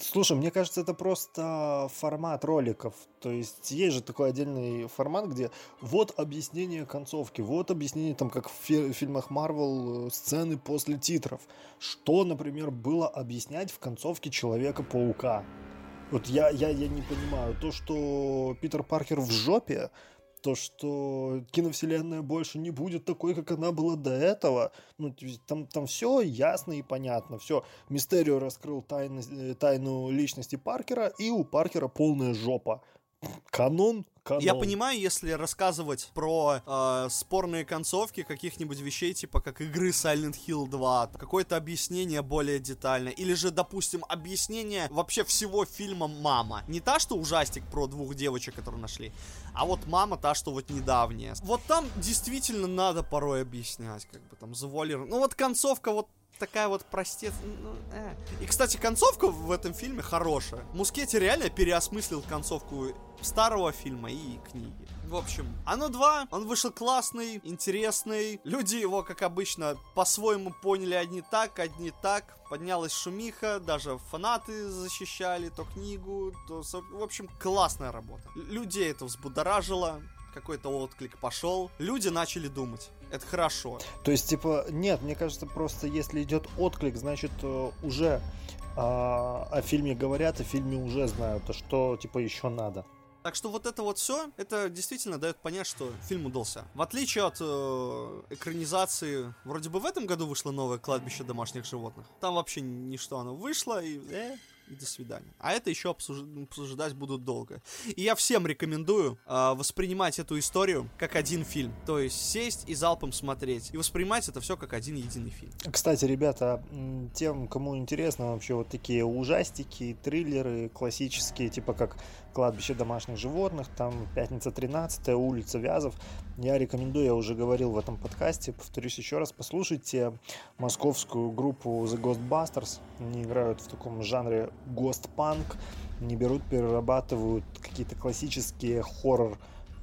Слушай, мне кажется, это просто формат роликов. То есть есть же такой отдельный формат, где вот объяснение концовки, вот объяснение, там, как в фи- фильмах Марвел, сцены после титров. Что, например, было объяснять в концовке Человека-паука? Вот я, я, я не понимаю. То, что Питер Паркер в жопе, то, что киновселенная больше не будет такой, как она была до этого. Ну, там, там все ясно и понятно. Все. Мистерио раскрыл тайны, э, тайну личности Паркера, и у Паркера полная жопа. Канон, канон. Я понимаю, если рассказывать про э, спорные концовки каких-нибудь вещей, типа как игры Silent Hill 2, какое-то объяснение более детальное, или же, допустим, объяснение вообще всего фильма «Мама». Не та, что ужастик про двух девочек, которые нашли, а вот «Мама» та, что вот недавняя. Вот там действительно надо порой объяснять, как бы там завуалировано. Ну вот концовка вот такая вот простец. ну, э. И, кстати, концовка в этом фильме хорошая. Мускетти реально переосмыслил концовку старого фильма и книги. В общем, оно 2, он вышел классный, интересный. Люди его, как обычно, по-своему поняли одни так, одни так. Поднялась шумиха, даже фанаты защищали то книгу, то... В общем, классная работа. Людей это взбудоражило, какой-то отклик пошел. Люди начали думать. Это хорошо. То есть, типа, нет, мне кажется, просто если идет отклик, значит, э, уже а, о фильме говорят, о фильме уже знают, а что, типа, еще надо. Так что вот это вот все, это действительно дает понять, что фильм удался. В отличие от э, экранизации, вроде бы в этом году вышло новое кладбище домашних животных. Там вообще ничто оно вышло и, э, до свидания. А это еще обсуж- обсуждать будут долго. И я всем рекомендую э, воспринимать эту историю как один фильм. То есть сесть и залпом смотреть. И воспринимать это все как один единый фильм. Кстати, ребята, тем, кому интересно вообще вот такие ужастики, триллеры классические, типа как «Кладбище домашних животных», там «Пятница 13 улица Вязов», я рекомендую, я уже говорил в этом подкасте, повторюсь еще раз, послушайте московскую группу The Ghostbusters. Они играют в таком жанре гост-панк, не берут, перерабатывают какие-то классические хоррор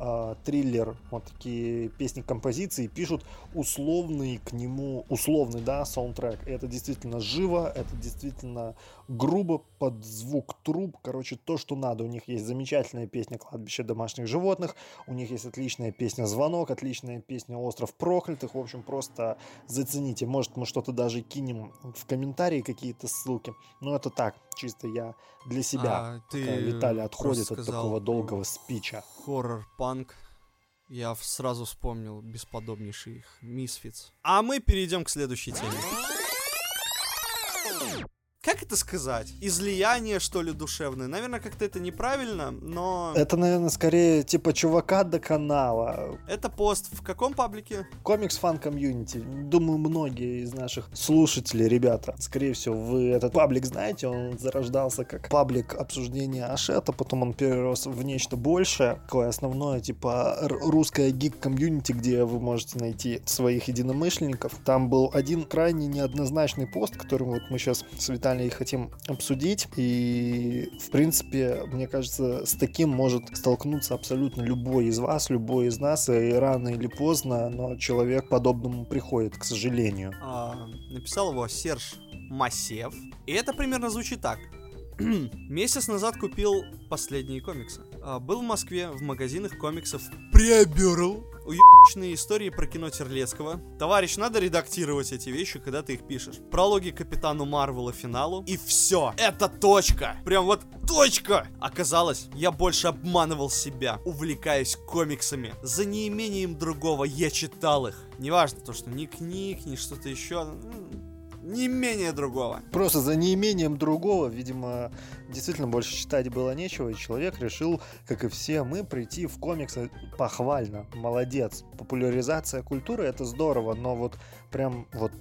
а, триллер, вот такие песни композиции, пишут условный к нему, условный, да, саундтрек. И это действительно живо, это действительно грубо, под звук труб, короче, то, что надо. У них есть замечательная песня «Кладбище домашних животных», у них есть отличная песня «Звонок», отличная песня «Остров проклятых». В общем, просто зацените. Может, мы что-то даже кинем в комментарии, какие-то ссылки. Но это так, чисто я для себя. А, ты Виталий отходит от такого долгого спича. хоррор-панк. Я сразу вспомнил бесподобнейший их Misfits. А мы перейдем к следующей теме. Как это сказать? Излияние, что ли, душевное? Наверное, как-то это неправильно, но... Это, наверное, скорее типа чувака до канала. Это пост в каком паблике? Comics Fan Community. Думаю, многие из наших слушателей, ребята, скорее всего, вы этот паблик знаете. Он зарождался как паблик обсуждения Ашета, потом он перерос в нечто большее, такое основное, типа р- русское geek-community, где вы можете найти своих единомышленников. Там был один крайне неоднозначный пост, который вот мы сейчас с Виталием хотим обсудить. И, в принципе, мне кажется, с таким может столкнуться абсолютно любой из вас, любой из нас, и рано или поздно, но человек подобному приходит, к сожалению. А, написал его Серж Масев. И это примерно звучит так. *clears throat* Месяц назад купил последние комиксы. А, был в Москве в магазинах комиксов приобрел. Уеб ***чные истории про кино Терлецкого. Товарищ, надо редактировать эти вещи, когда ты их пишешь. Прологи Капитану Марвела финалу. И все. Это точка. Прям вот точка. Оказалось, я больше обманывал себя, увлекаясь комиксами. За неимением другого я читал их. Неважно то, что ни книг, ни что-то еще не менее другого. Просто за неимением другого, видимо, действительно больше читать было нечего, и человек решил, как и все мы, прийти в комиксы похвально. Молодец. Популяризация культуры это здорово, но вот прям вот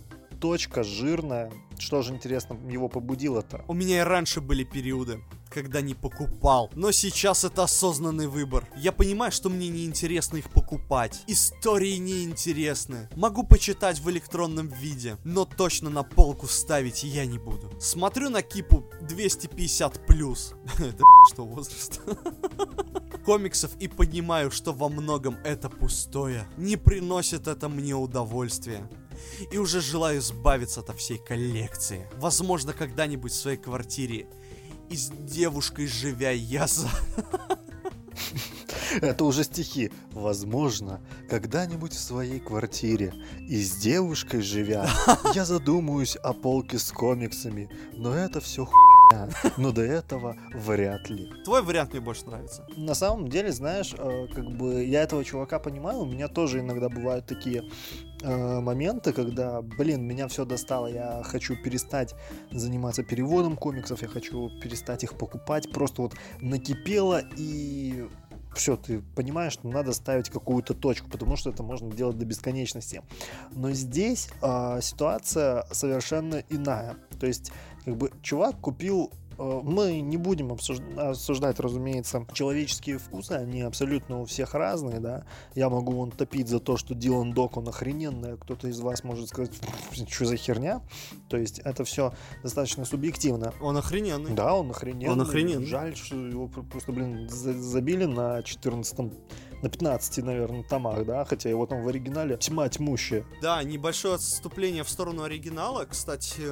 точка жирная. Что же интересно его побудило-то? У меня и раньше были периоды, когда не покупал. Но сейчас это осознанный выбор. Я понимаю, что мне неинтересно их покупать. Истории неинтересны. Могу почитать в электронном виде, но точно на полку ставить я не буду. Смотрю на кипу 250 плюс. *laughs* Это *laughs* что возраст? *laughs* комиксов и понимаю, что во многом это пустое. Не приносит это мне удовольствия и уже желаю избавиться от всей коллекции. Возможно, когда-нибудь в своей квартире и с девушкой живя я за... *laughs* Это уже стихи. Возможно, когда-нибудь в своей квартире и с девушкой живя, *laughs* я задумаюсь о полке с комиксами, но это все хуйня. Но до этого вряд ли. Твой вариант мне больше нравится. На самом деле, знаешь, э, как бы я этого чувака понимаю, у меня тоже иногда бывают такие э, моменты, когда, блин, меня все достало, я хочу перестать заниматься переводом комиксов, я хочу перестать их покупать, просто вот накипело и все, ты понимаешь, что надо ставить какую-то точку, потому что это можно делать до бесконечности. Но здесь э, ситуация совершенно иная. То есть, как бы, чувак купил Э, мы не будем обсуждать, разумеется, человеческие вкусы, они абсолютно у всех разные, да. Я могу вон топить за то, что Дилан Док, он охрененный, а кто-то из вас может сказать, что за херня. То есть это все достаточно субъективно. Он охрененный. Да, он охрененный. Он охрененный. Жаль, что его просто, блин, забили на 14 на 15, наверное, томах, да, хотя его там в оригинале тьма тьмущая. Да, небольшое отступление в сторону оригинала. Кстати,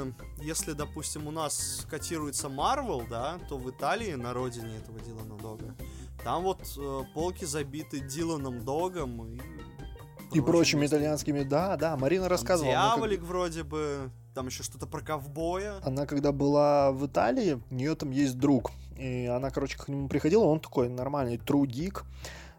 если, допустим, у нас котируется Marvel, да, то в Италии, на родине этого Дилана Дога, там вот э, полки забиты Диланом Догом и... И прочими итальянскими, да, да, Марина рассказывала. Дьяволик как... вроде бы, там еще что-то про ковбоя. Она когда была в Италии, у нее там есть друг, и она, короче, к нему приходила, он такой нормальный geek,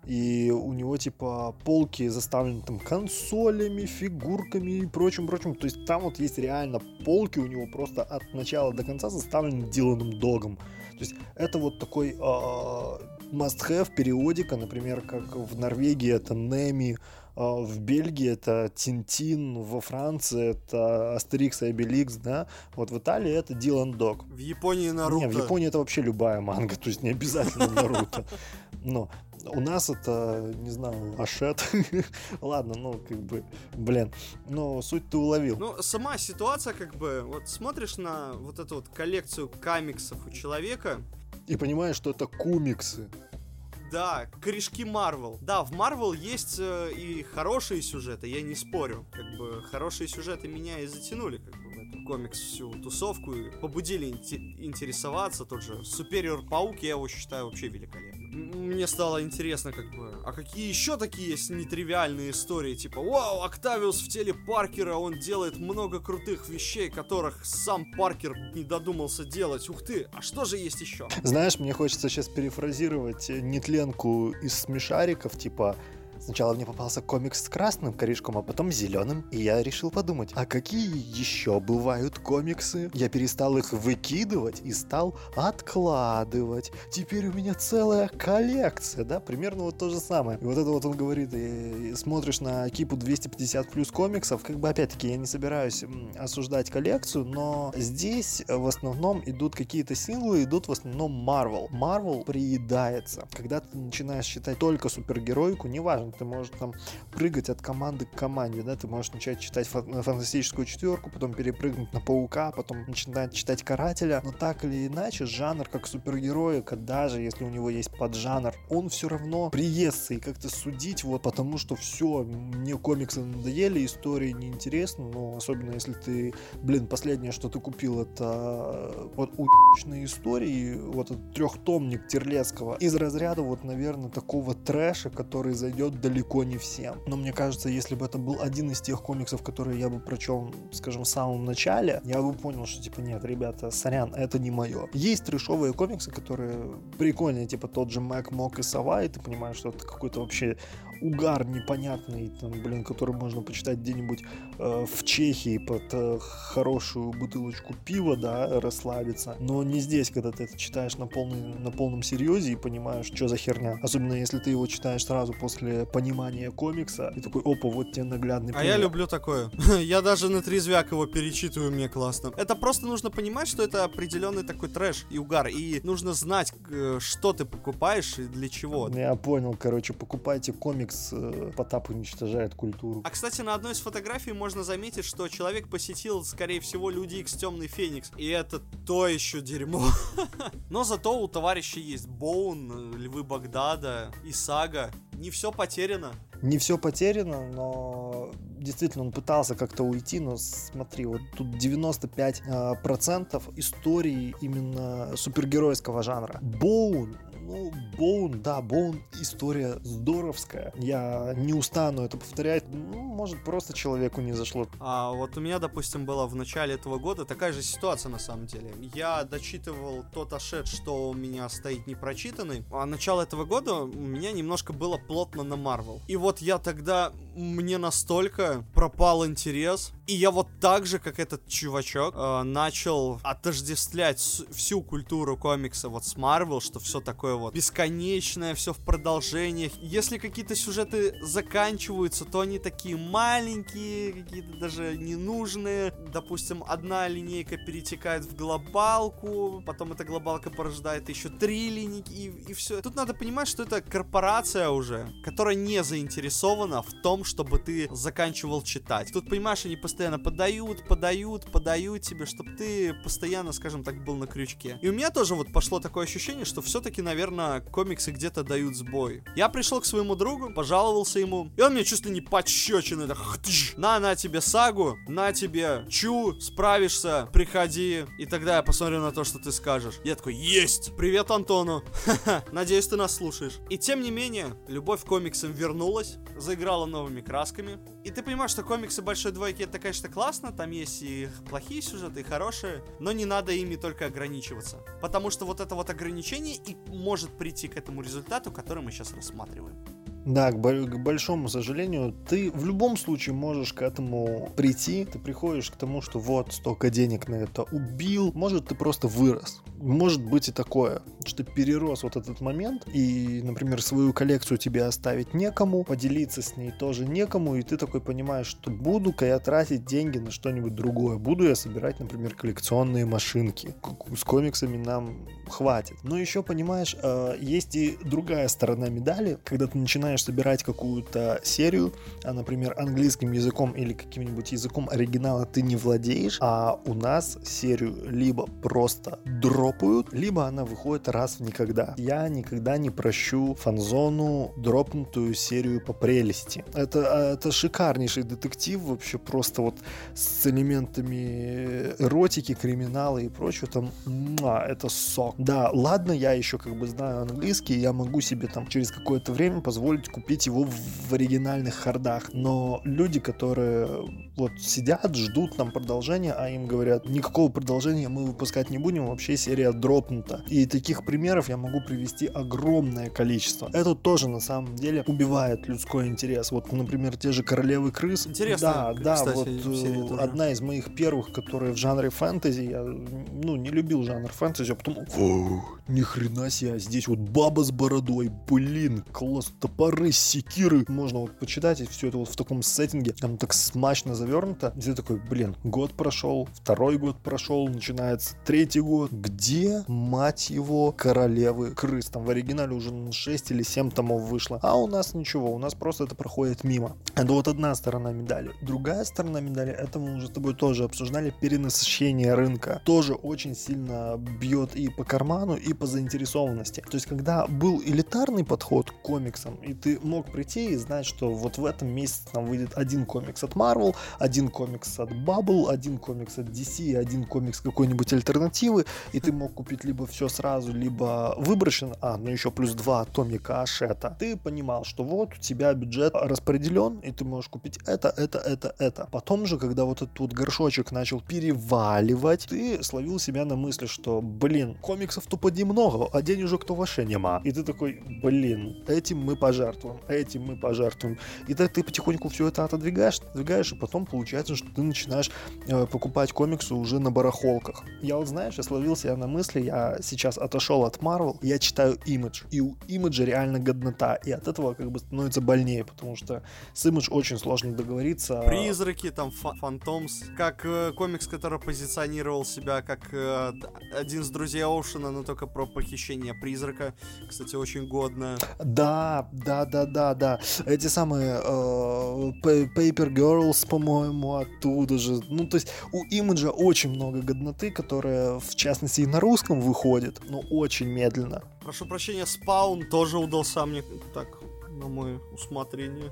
и у него типа полки заставлены там консолями, фигурками и прочим-прочим. То есть там вот есть реально полки у него просто от начала до конца заставлены Диланом Догом. То есть это вот такой э, must-have периодика, например, как в Норвегии это Неми, а, в Бельгии это Тинтин, во Франции это Астерикс и Обеликс, да, вот в Италии это Дилан Дог. В Японии Наруто. Не, в Японии это вообще любая манга, *laughs* то есть не обязательно Наруто. Но у нас это, не знаю, Ашет. *laughs* Ладно, ну, как бы, блин. Но суть ты уловил. Ну, сама ситуация, как бы, вот смотришь на вот эту вот коллекцию комиксов у человека. И понимаешь, что это комиксы. Да, корешки Марвел. Да, в Марвел есть э, и хорошие сюжеты, я не спорю. Как бы хорошие сюжеты меня и затянули, как бы, в эту комикс всю тусовку, и побудили интересоваться. Тот же Супериор Паук, я его считаю вообще великолепным мне стало интересно, как бы, а какие еще такие есть нетривиальные истории, типа, вау, Октавиус в теле Паркера, он делает много крутых вещей, которых сам Паркер не додумался делать. Ух ты, а что же есть еще? Знаешь, мне хочется сейчас перефразировать нетленку из смешариков, типа, Сначала мне попался комикс с красным корешком, а потом зеленым, и я решил подумать, а какие еще бывают комиксы? Я перестал их выкидывать и стал откладывать. Теперь у меня целая коллекция, да, примерно вот то же самое. И вот это вот он говорит, и, смотришь на кипу 250 плюс комиксов, как бы опять-таки я не собираюсь осуждать коллекцию, но здесь в основном идут какие-то синглы, идут в основном Marvel. Marvel приедается. Когда ты начинаешь читать только супергеройку, неважно, ты можешь там прыгать от команды к команде, да, ты можешь начать читать фантастическую четверку, потом перепрыгнуть на паука, потом начинать читать карателя, но так или иначе жанр как супергероика, даже если у него есть поджанр, он все равно приестся и как-то судить вот потому что все, мне комиксы надоели, истории неинтересны, но особенно если ты, блин, последнее, что ты купил, это вот уличные истории, вот этот трехтомник Терлецкого из разряда вот, наверное, такого трэша, который зайдет далеко не всем. Но мне кажется, если бы это был один из тех комиксов, которые я бы прочел, скажем, в самом начале, я бы понял, что типа нет, ребята, сорян, это не мое. Есть трешовые комиксы, которые прикольные, типа тот же Мэг, Мок и Сова, и ты понимаешь, что это какой-то вообще угар непонятный, там, блин, который можно почитать где-нибудь э, в Чехии под э, хорошую бутылочку пива, да, расслабиться. Но не здесь, когда ты это читаешь на, полный, на полном серьезе и понимаешь, что за херня. Особенно если ты его читаешь сразу после понимания комикса. И такой, опа, вот тебе наглядный пример. А я люблю такое. *laughs* я даже на трезвяк его перечитываю, мне классно. Это просто нужно понимать, что это определенный такой трэш и угар. И нужно знать, что ты покупаешь и для чего. Я понял, короче, покупайте комикс комикс э, Потап уничтожает культуру. А, кстати, на одной из фотографий можно заметить, что человек посетил, скорее всего, Люди Икс Темный Феникс. И это то еще дерьмо. *laughs* Но зато у товарища есть Боун, Львы Багдада и Сага. Не все потеряно. Не все потеряно, но действительно он пытался как-то уйти, но смотри, вот тут 95% э, истории именно супергеройского жанра. Боун ну, Боун, да, Боун история здоровская. Я не устану это повторять. Ну, может, просто человеку не зашло. А вот у меня, допустим, была в начале этого года такая же ситуация на самом деле. Я дочитывал тот ашет, что у меня стоит непрочитанный. А начало этого года у меня немножко было плотно на Марвел. И вот я тогда, мне настолько пропал интерес. И я вот так же, как этот чувачок, э, начал отождествлять всю культуру комикса вот с Марвел, что все такое вот бесконечное, все в продолжениях. Если какие-то сюжеты заканчиваются, то они такие маленькие, какие-то даже ненужные. Допустим, одна линейка перетекает в глобалку, потом эта глобалка порождает еще три линейки, и, и все. Тут надо понимать, что это корпорация уже, которая не заинтересована в том, чтобы ты заканчивал читать. Тут, понимаешь, они постоянно подают, подают, подают тебе, чтобы ты постоянно, скажем так, был на крючке. И у меня тоже вот пошло такое ощущение, что все-таки, наверное, комиксы где-то дают сбой. Я пришел к своему другу, пожаловался ему, и он мне ли не подщечины, так, на, на тебе сагу, на тебе чу, справишься, приходи. И тогда я посмотрю на то, что ты скажешь. Я такой, есть! Привет Антону! *laughs* Надеюсь, ты нас слушаешь. И тем не менее, любовь к комиксам вернулась, заиграла новыми красками. И ты понимаешь, что комиксы большой двойки это, конечно, классно, там есть и плохие сюжеты, и хорошие, но не надо ими только ограничиваться. Потому что вот это вот ограничение и может прийти к этому результату, который мы сейчас рассматриваем. Да, к, большому сожалению, ты в любом случае можешь к этому прийти. Ты приходишь к тому, что вот столько денег на это убил. Может, ты просто вырос. Может быть и такое, что ты перерос вот этот момент, и, например, свою коллекцию тебе оставить некому, поделиться с ней тоже некому, и ты такой понимаешь, что буду-ка я тратить деньги на что-нибудь другое. Буду я собирать, например, коллекционные машинки. С комиксами нам хватит. Но еще, понимаешь, э, есть и другая сторона медали, когда ты начинаешь собирать какую-то серию, а, например, английским языком или каким-нибудь языком оригинала ты не владеешь, а у нас серию либо просто дропают, либо она выходит раз в никогда. Я никогда не прощу фанзону дропнутую серию по прелести. Это, а, это шикарнейший детектив, вообще просто вот с элементами эротики, криминала и прочего, там, муа, это сок. Да, ладно, я еще как бы знаю английский, я могу себе там через какое-то время позволить купить его в оригинальных хардах, но люди, которые вот сидят, ждут там продолжения, а им говорят, никакого продолжения мы выпускать не будем, вообще серия дропнута. И таких примеров я могу привести огромное количество. Это тоже на самом деле убивает людской интерес. Вот, например, те же Королевы крыс. Интересно. Да, да, кстати, вот э, одна из моих первых, которые в жанре фэнтези, я ну не любил жанр фэнтези, а потом ни хрена себе, здесь вот баба с бородой, блин, класс, топоры, секиры. Можно вот почитать, и все это вот в таком сеттинге, там так смачно завернуто. И такой, блин, год прошел, второй год прошел, начинается третий год. Где, мать его, королевы крыс? Там в оригинале уже 6 или 7 томов вышло. А у нас ничего, у нас просто это проходит мимо. Это вот одна сторона медали. Другая сторона медали, это мы уже с тобой тоже обсуждали, перенасыщение рынка. Тоже очень сильно бьет и по карману, и по заинтересованности. То есть, когда был элитарный подход к комиксам, и ты мог прийти и знать, что вот в этом месяце там выйдет один комикс от Marvel, один комикс от Bubble, один комикс от DC, один комикс какой-нибудь альтернативы, и ты мог купить либо все сразу, либо выброшен, а, ну еще плюс два томика Ашета. Ты понимал, что вот у тебя бюджет распределен, и ты можешь купить это, это, это, это. Потом же, когда вот этот вот горшочек начал переваливать, ты словил себя на мысли, что, блин, комиксов тупо немного, а денежек-то вообще нема. И ты такой, блин, этим мы пожертвуем, этим мы пожертвуем. И так ты потихоньку все это отодвигаешь, отодвигаешь, и потом получается, что ты начинаешь э, покупать комиксы уже на барахолках. Я вот, знаешь, я словил себя на мысли, я сейчас отошел от Marvel, я читаю Image, и у Image реально годнота, и от этого как бы становится больнее, потому что с Image очень сложно договориться. Призраки, там, Фантомс, как э, комикс, который позиционировал себя как э, один из друзей Оушена, но только про похищение призрака. Кстати, очень годно. Да, да, да, да, да. Эти самые э, Paper Girls, по-моему, оттуда же. Ну, то есть у имиджа очень много годноты, которая, в частности, и на русском выходит, но очень медленно. Прошу прощения, спаун тоже удался мне так, на мое усмотрение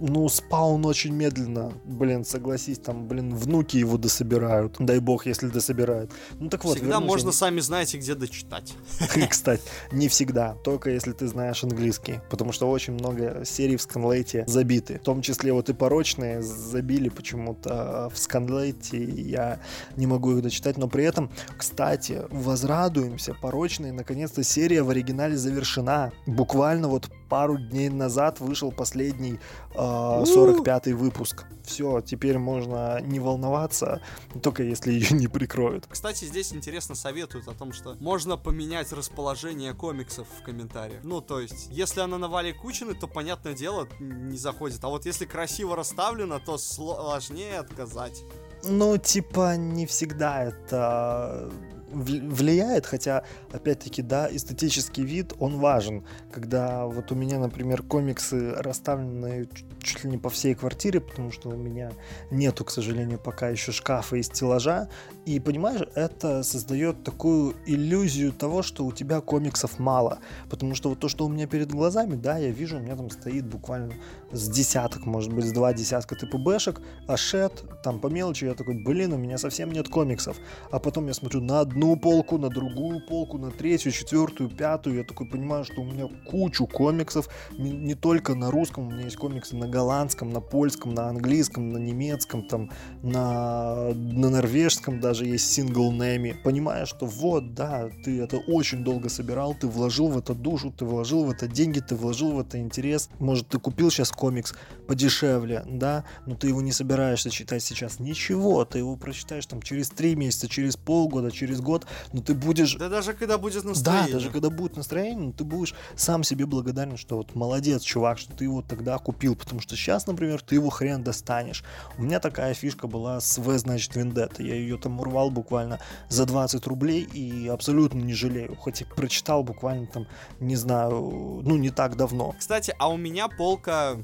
ну, спаун очень медленно, блин, согласись, там, блин, внуки его дособирают, дай бог, если дособирают. Ну, так вот. Всегда можно, я... сами знаете, где дочитать. *laughs* Кстати, не всегда, только если ты знаешь английский, потому что очень много серий в Сканлейте забиты, в том числе вот и порочные забили почему-то в Сканлейте, я не могу их дочитать, но при этом, кстати, возрадуемся, порочные, наконец-то серия в оригинале завершена, буквально вот пару дней назад вышел последний э, 45-й выпуск. Все, теперь можно не волноваться, только если ее не прикроют. Кстати, здесь интересно советуют о том, что можно поменять расположение комиксов в комментариях. Ну, то есть, если она на Вале Кучины, то, понятное дело, не заходит. А вот если красиво расставлено, то сложнее отказать. Ну, типа, не всегда это влияет, хотя, опять-таки, да, эстетический вид, он важен. Когда вот у меня, например, комиксы расставлены чуть ли не по всей квартире, потому что у меня нету, к сожалению, пока еще шкафа и стеллажа, и, понимаешь, это создает такую иллюзию того, что у тебя комиксов мало, потому что вот то, что у меня перед глазами, да, я вижу, у меня там стоит буквально с десяток, может быть, с два десятка ТПБшек, ашет, там по мелочи, я такой, блин, у меня совсем нет комиксов, а потом я смотрю на одну полку, на другую полку, на третью, четвертую, пятую. Я такой понимаю, что у меня кучу комиксов, не, только на русском, у меня есть комиксы на голландском, на польском, на английском, на немецком, там, на, на норвежском даже есть сингл Неми. Понимаешь, что вот, да, ты это очень долго собирал, ты вложил в это душу, ты вложил в это деньги, ты вложил в это интерес. Может, ты купил сейчас комикс подешевле, да, но ты его не собираешься читать сейчас. Ничего, ты его прочитаешь там через три месяца, через полгода, через год но ты будешь... Да даже когда будет настроение. Да, даже когда будет настроение, но ты будешь сам себе благодарен, что вот молодец, чувак, что ты его тогда купил, потому что сейчас, например, ты его хрен достанешь. У меня такая фишка была с В, значит, Вендетта. Я ее там урвал буквально за 20 рублей и абсолютно не жалею. Хоть и прочитал буквально там, не знаю, ну не так давно. Кстати, а у меня полка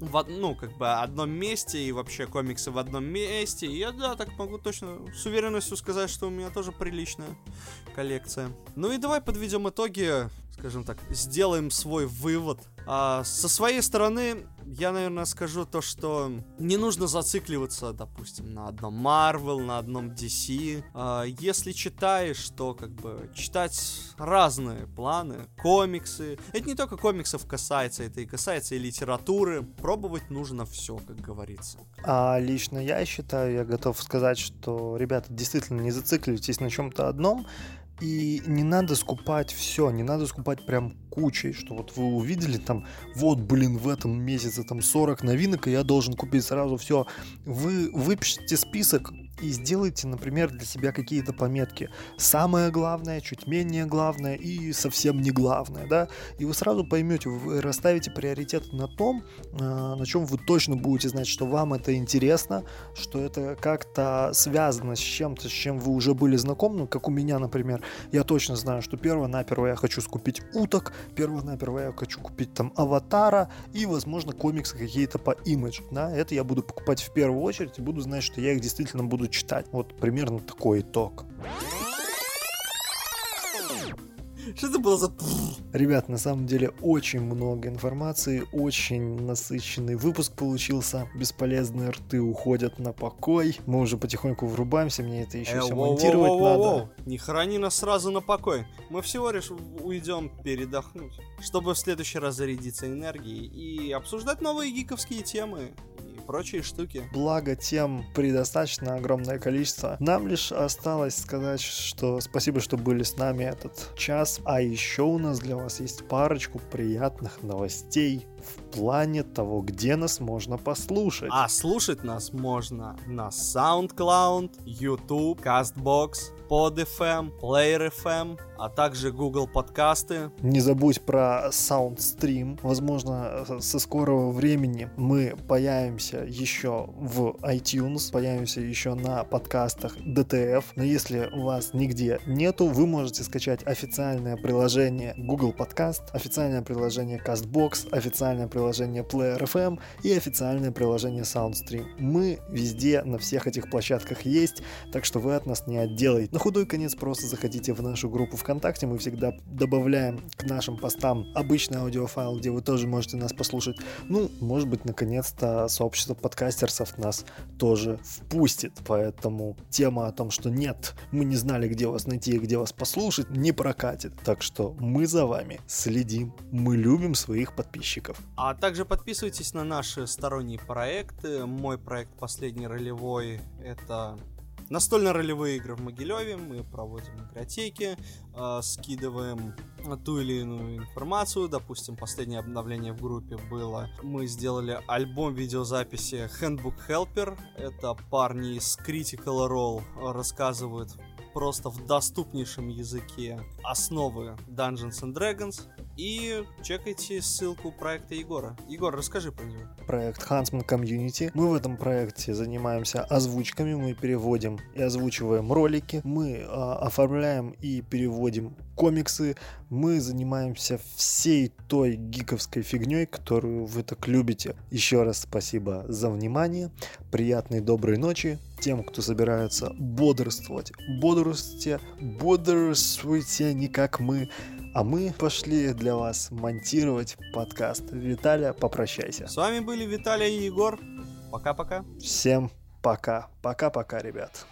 в, ну, как бы одном месте, и вообще комиксы в одном месте. Я, да, так могу точно с уверенностью сказать, что у меня тоже приличная коллекция. Ну и давай подведем итоги, скажем так, сделаем свой вывод. А, со своей стороны, я, наверное, скажу то, что не нужно зацикливаться, допустим, на одном Marvel, на одном DC. А, если читаешь, то как бы читать разные планы, комиксы. Это не только комиксов касается, это и касается и литературы. Пробовать нужно все, как говорится. А лично я считаю, я готов сказать, что, ребята, действительно не зацикливайтесь на чем-то одном. И не надо скупать все, не надо скупать прям кучей, что вот вы увидели там, вот, блин, в этом месяце там 40 новинок, и я должен купить сразу все. Вы выпишите список и сделайте, например, для себя какие-то пометки. Самое главное, чуть менее главное и совсем не главное, да, и вы сразу поймете, вы расставите приоритет на том, а, на чем вы точно будете знать, что вам это интересно, что это как-то связано с чем-то, с чем вы уже были знакомы, ну, как у меня, например, я точно знаю, что перво-наперво я хочу скупить уток, перво-наперво я хочу купить там аватара и, возможно, комиксы какие-то по имидж, да, это я буду покупать в первую очередь и буду знать, что я их действительно буду читать. Вот примерно такой итог. Что это было за... Ребят, на самом деле очень много информации, очень насыщенный выпуск получился. Бесполезные рты уходят на покой. Мы уже потихоньку врубаемся, мне это еще Э, все воу, монтировать воу, воу, надо. Не храни нас сразу на покой. Мы всего лишь уйдем передохнуть, чтобы в следующий раз зарядиться энергией и обсуждать новые гиковские темы прочие штуки. Благо тем предостаточно огромное количество. Нам лишь осталось сказать, что спасибо, что были с нами этот час. А еще у нас для вас есть парочку приятных новостей в плане того, где нас можно послушать. А слушать нас можно на SoundCloud, YouTube, CastBox, PodFM, PlayerFM, а также Google подкасты. Не забудь про SoundStream. Возможно, со скорого времени мы появимся еще в iTunes, появимся еще на подкастах DTF. Но если вас нигде нету, вы можете скачать официальное приложение Google Podcast, официальное приложение CastBox, официальное приложение Player FM и официальное приложение SoundStream. Мы везде на всех этих площадках есть, так что вы от нас не отделаете. На худой конец просто заходите в нашу группу ВКонтакте, мы всегда добавляем к нашим постам обычный аудиофайл, где вы тоже можете нас послушать. Ну, может быть, наконец-то сообщество подкастерсов нас тоже впустит, поэтому тема о том, что нет, мы не знали, где вас найти и где вас послушать, не прокатит. Так что мы за вами следим, мы любим своих подписчиков. А также подписывайтесь на наши сторонние проекты. Мой проект «Последний ролевой» — это настольно-ролевые игры в Могилеве. Мы проводим игротеки, э, скидываем ту или иную информацию. Допустим, последнее обновление в группе было. Мы сделали альбом видеозаписи Handbook Helper. Это парни из Critical Role рассказывают просто в доступнейшем языке основы Dungeons and Dragons. И чекайте ссылку проекта Егора. Егор, расскажи про него. Проект Huntsman Community. Мы в этом проекте занимаемся озвучками, мы переводим и озвучиваем ролики, мы а, оформляем и переводим комиксы, мы занимаемся всей той гиковской фигней, которую вы так любите. Еще раз спасибо за внимание, приятной доброй ночи тем, кто собирается бодрствовать. Бодрствуйте, бодрствуйте не как мы, а мы пошли для вас монтировать подкаст. Виталя, попрощайся. С вами были Виталий и Егор. Пока-пока. Всем пока. Пока-пока, ребят.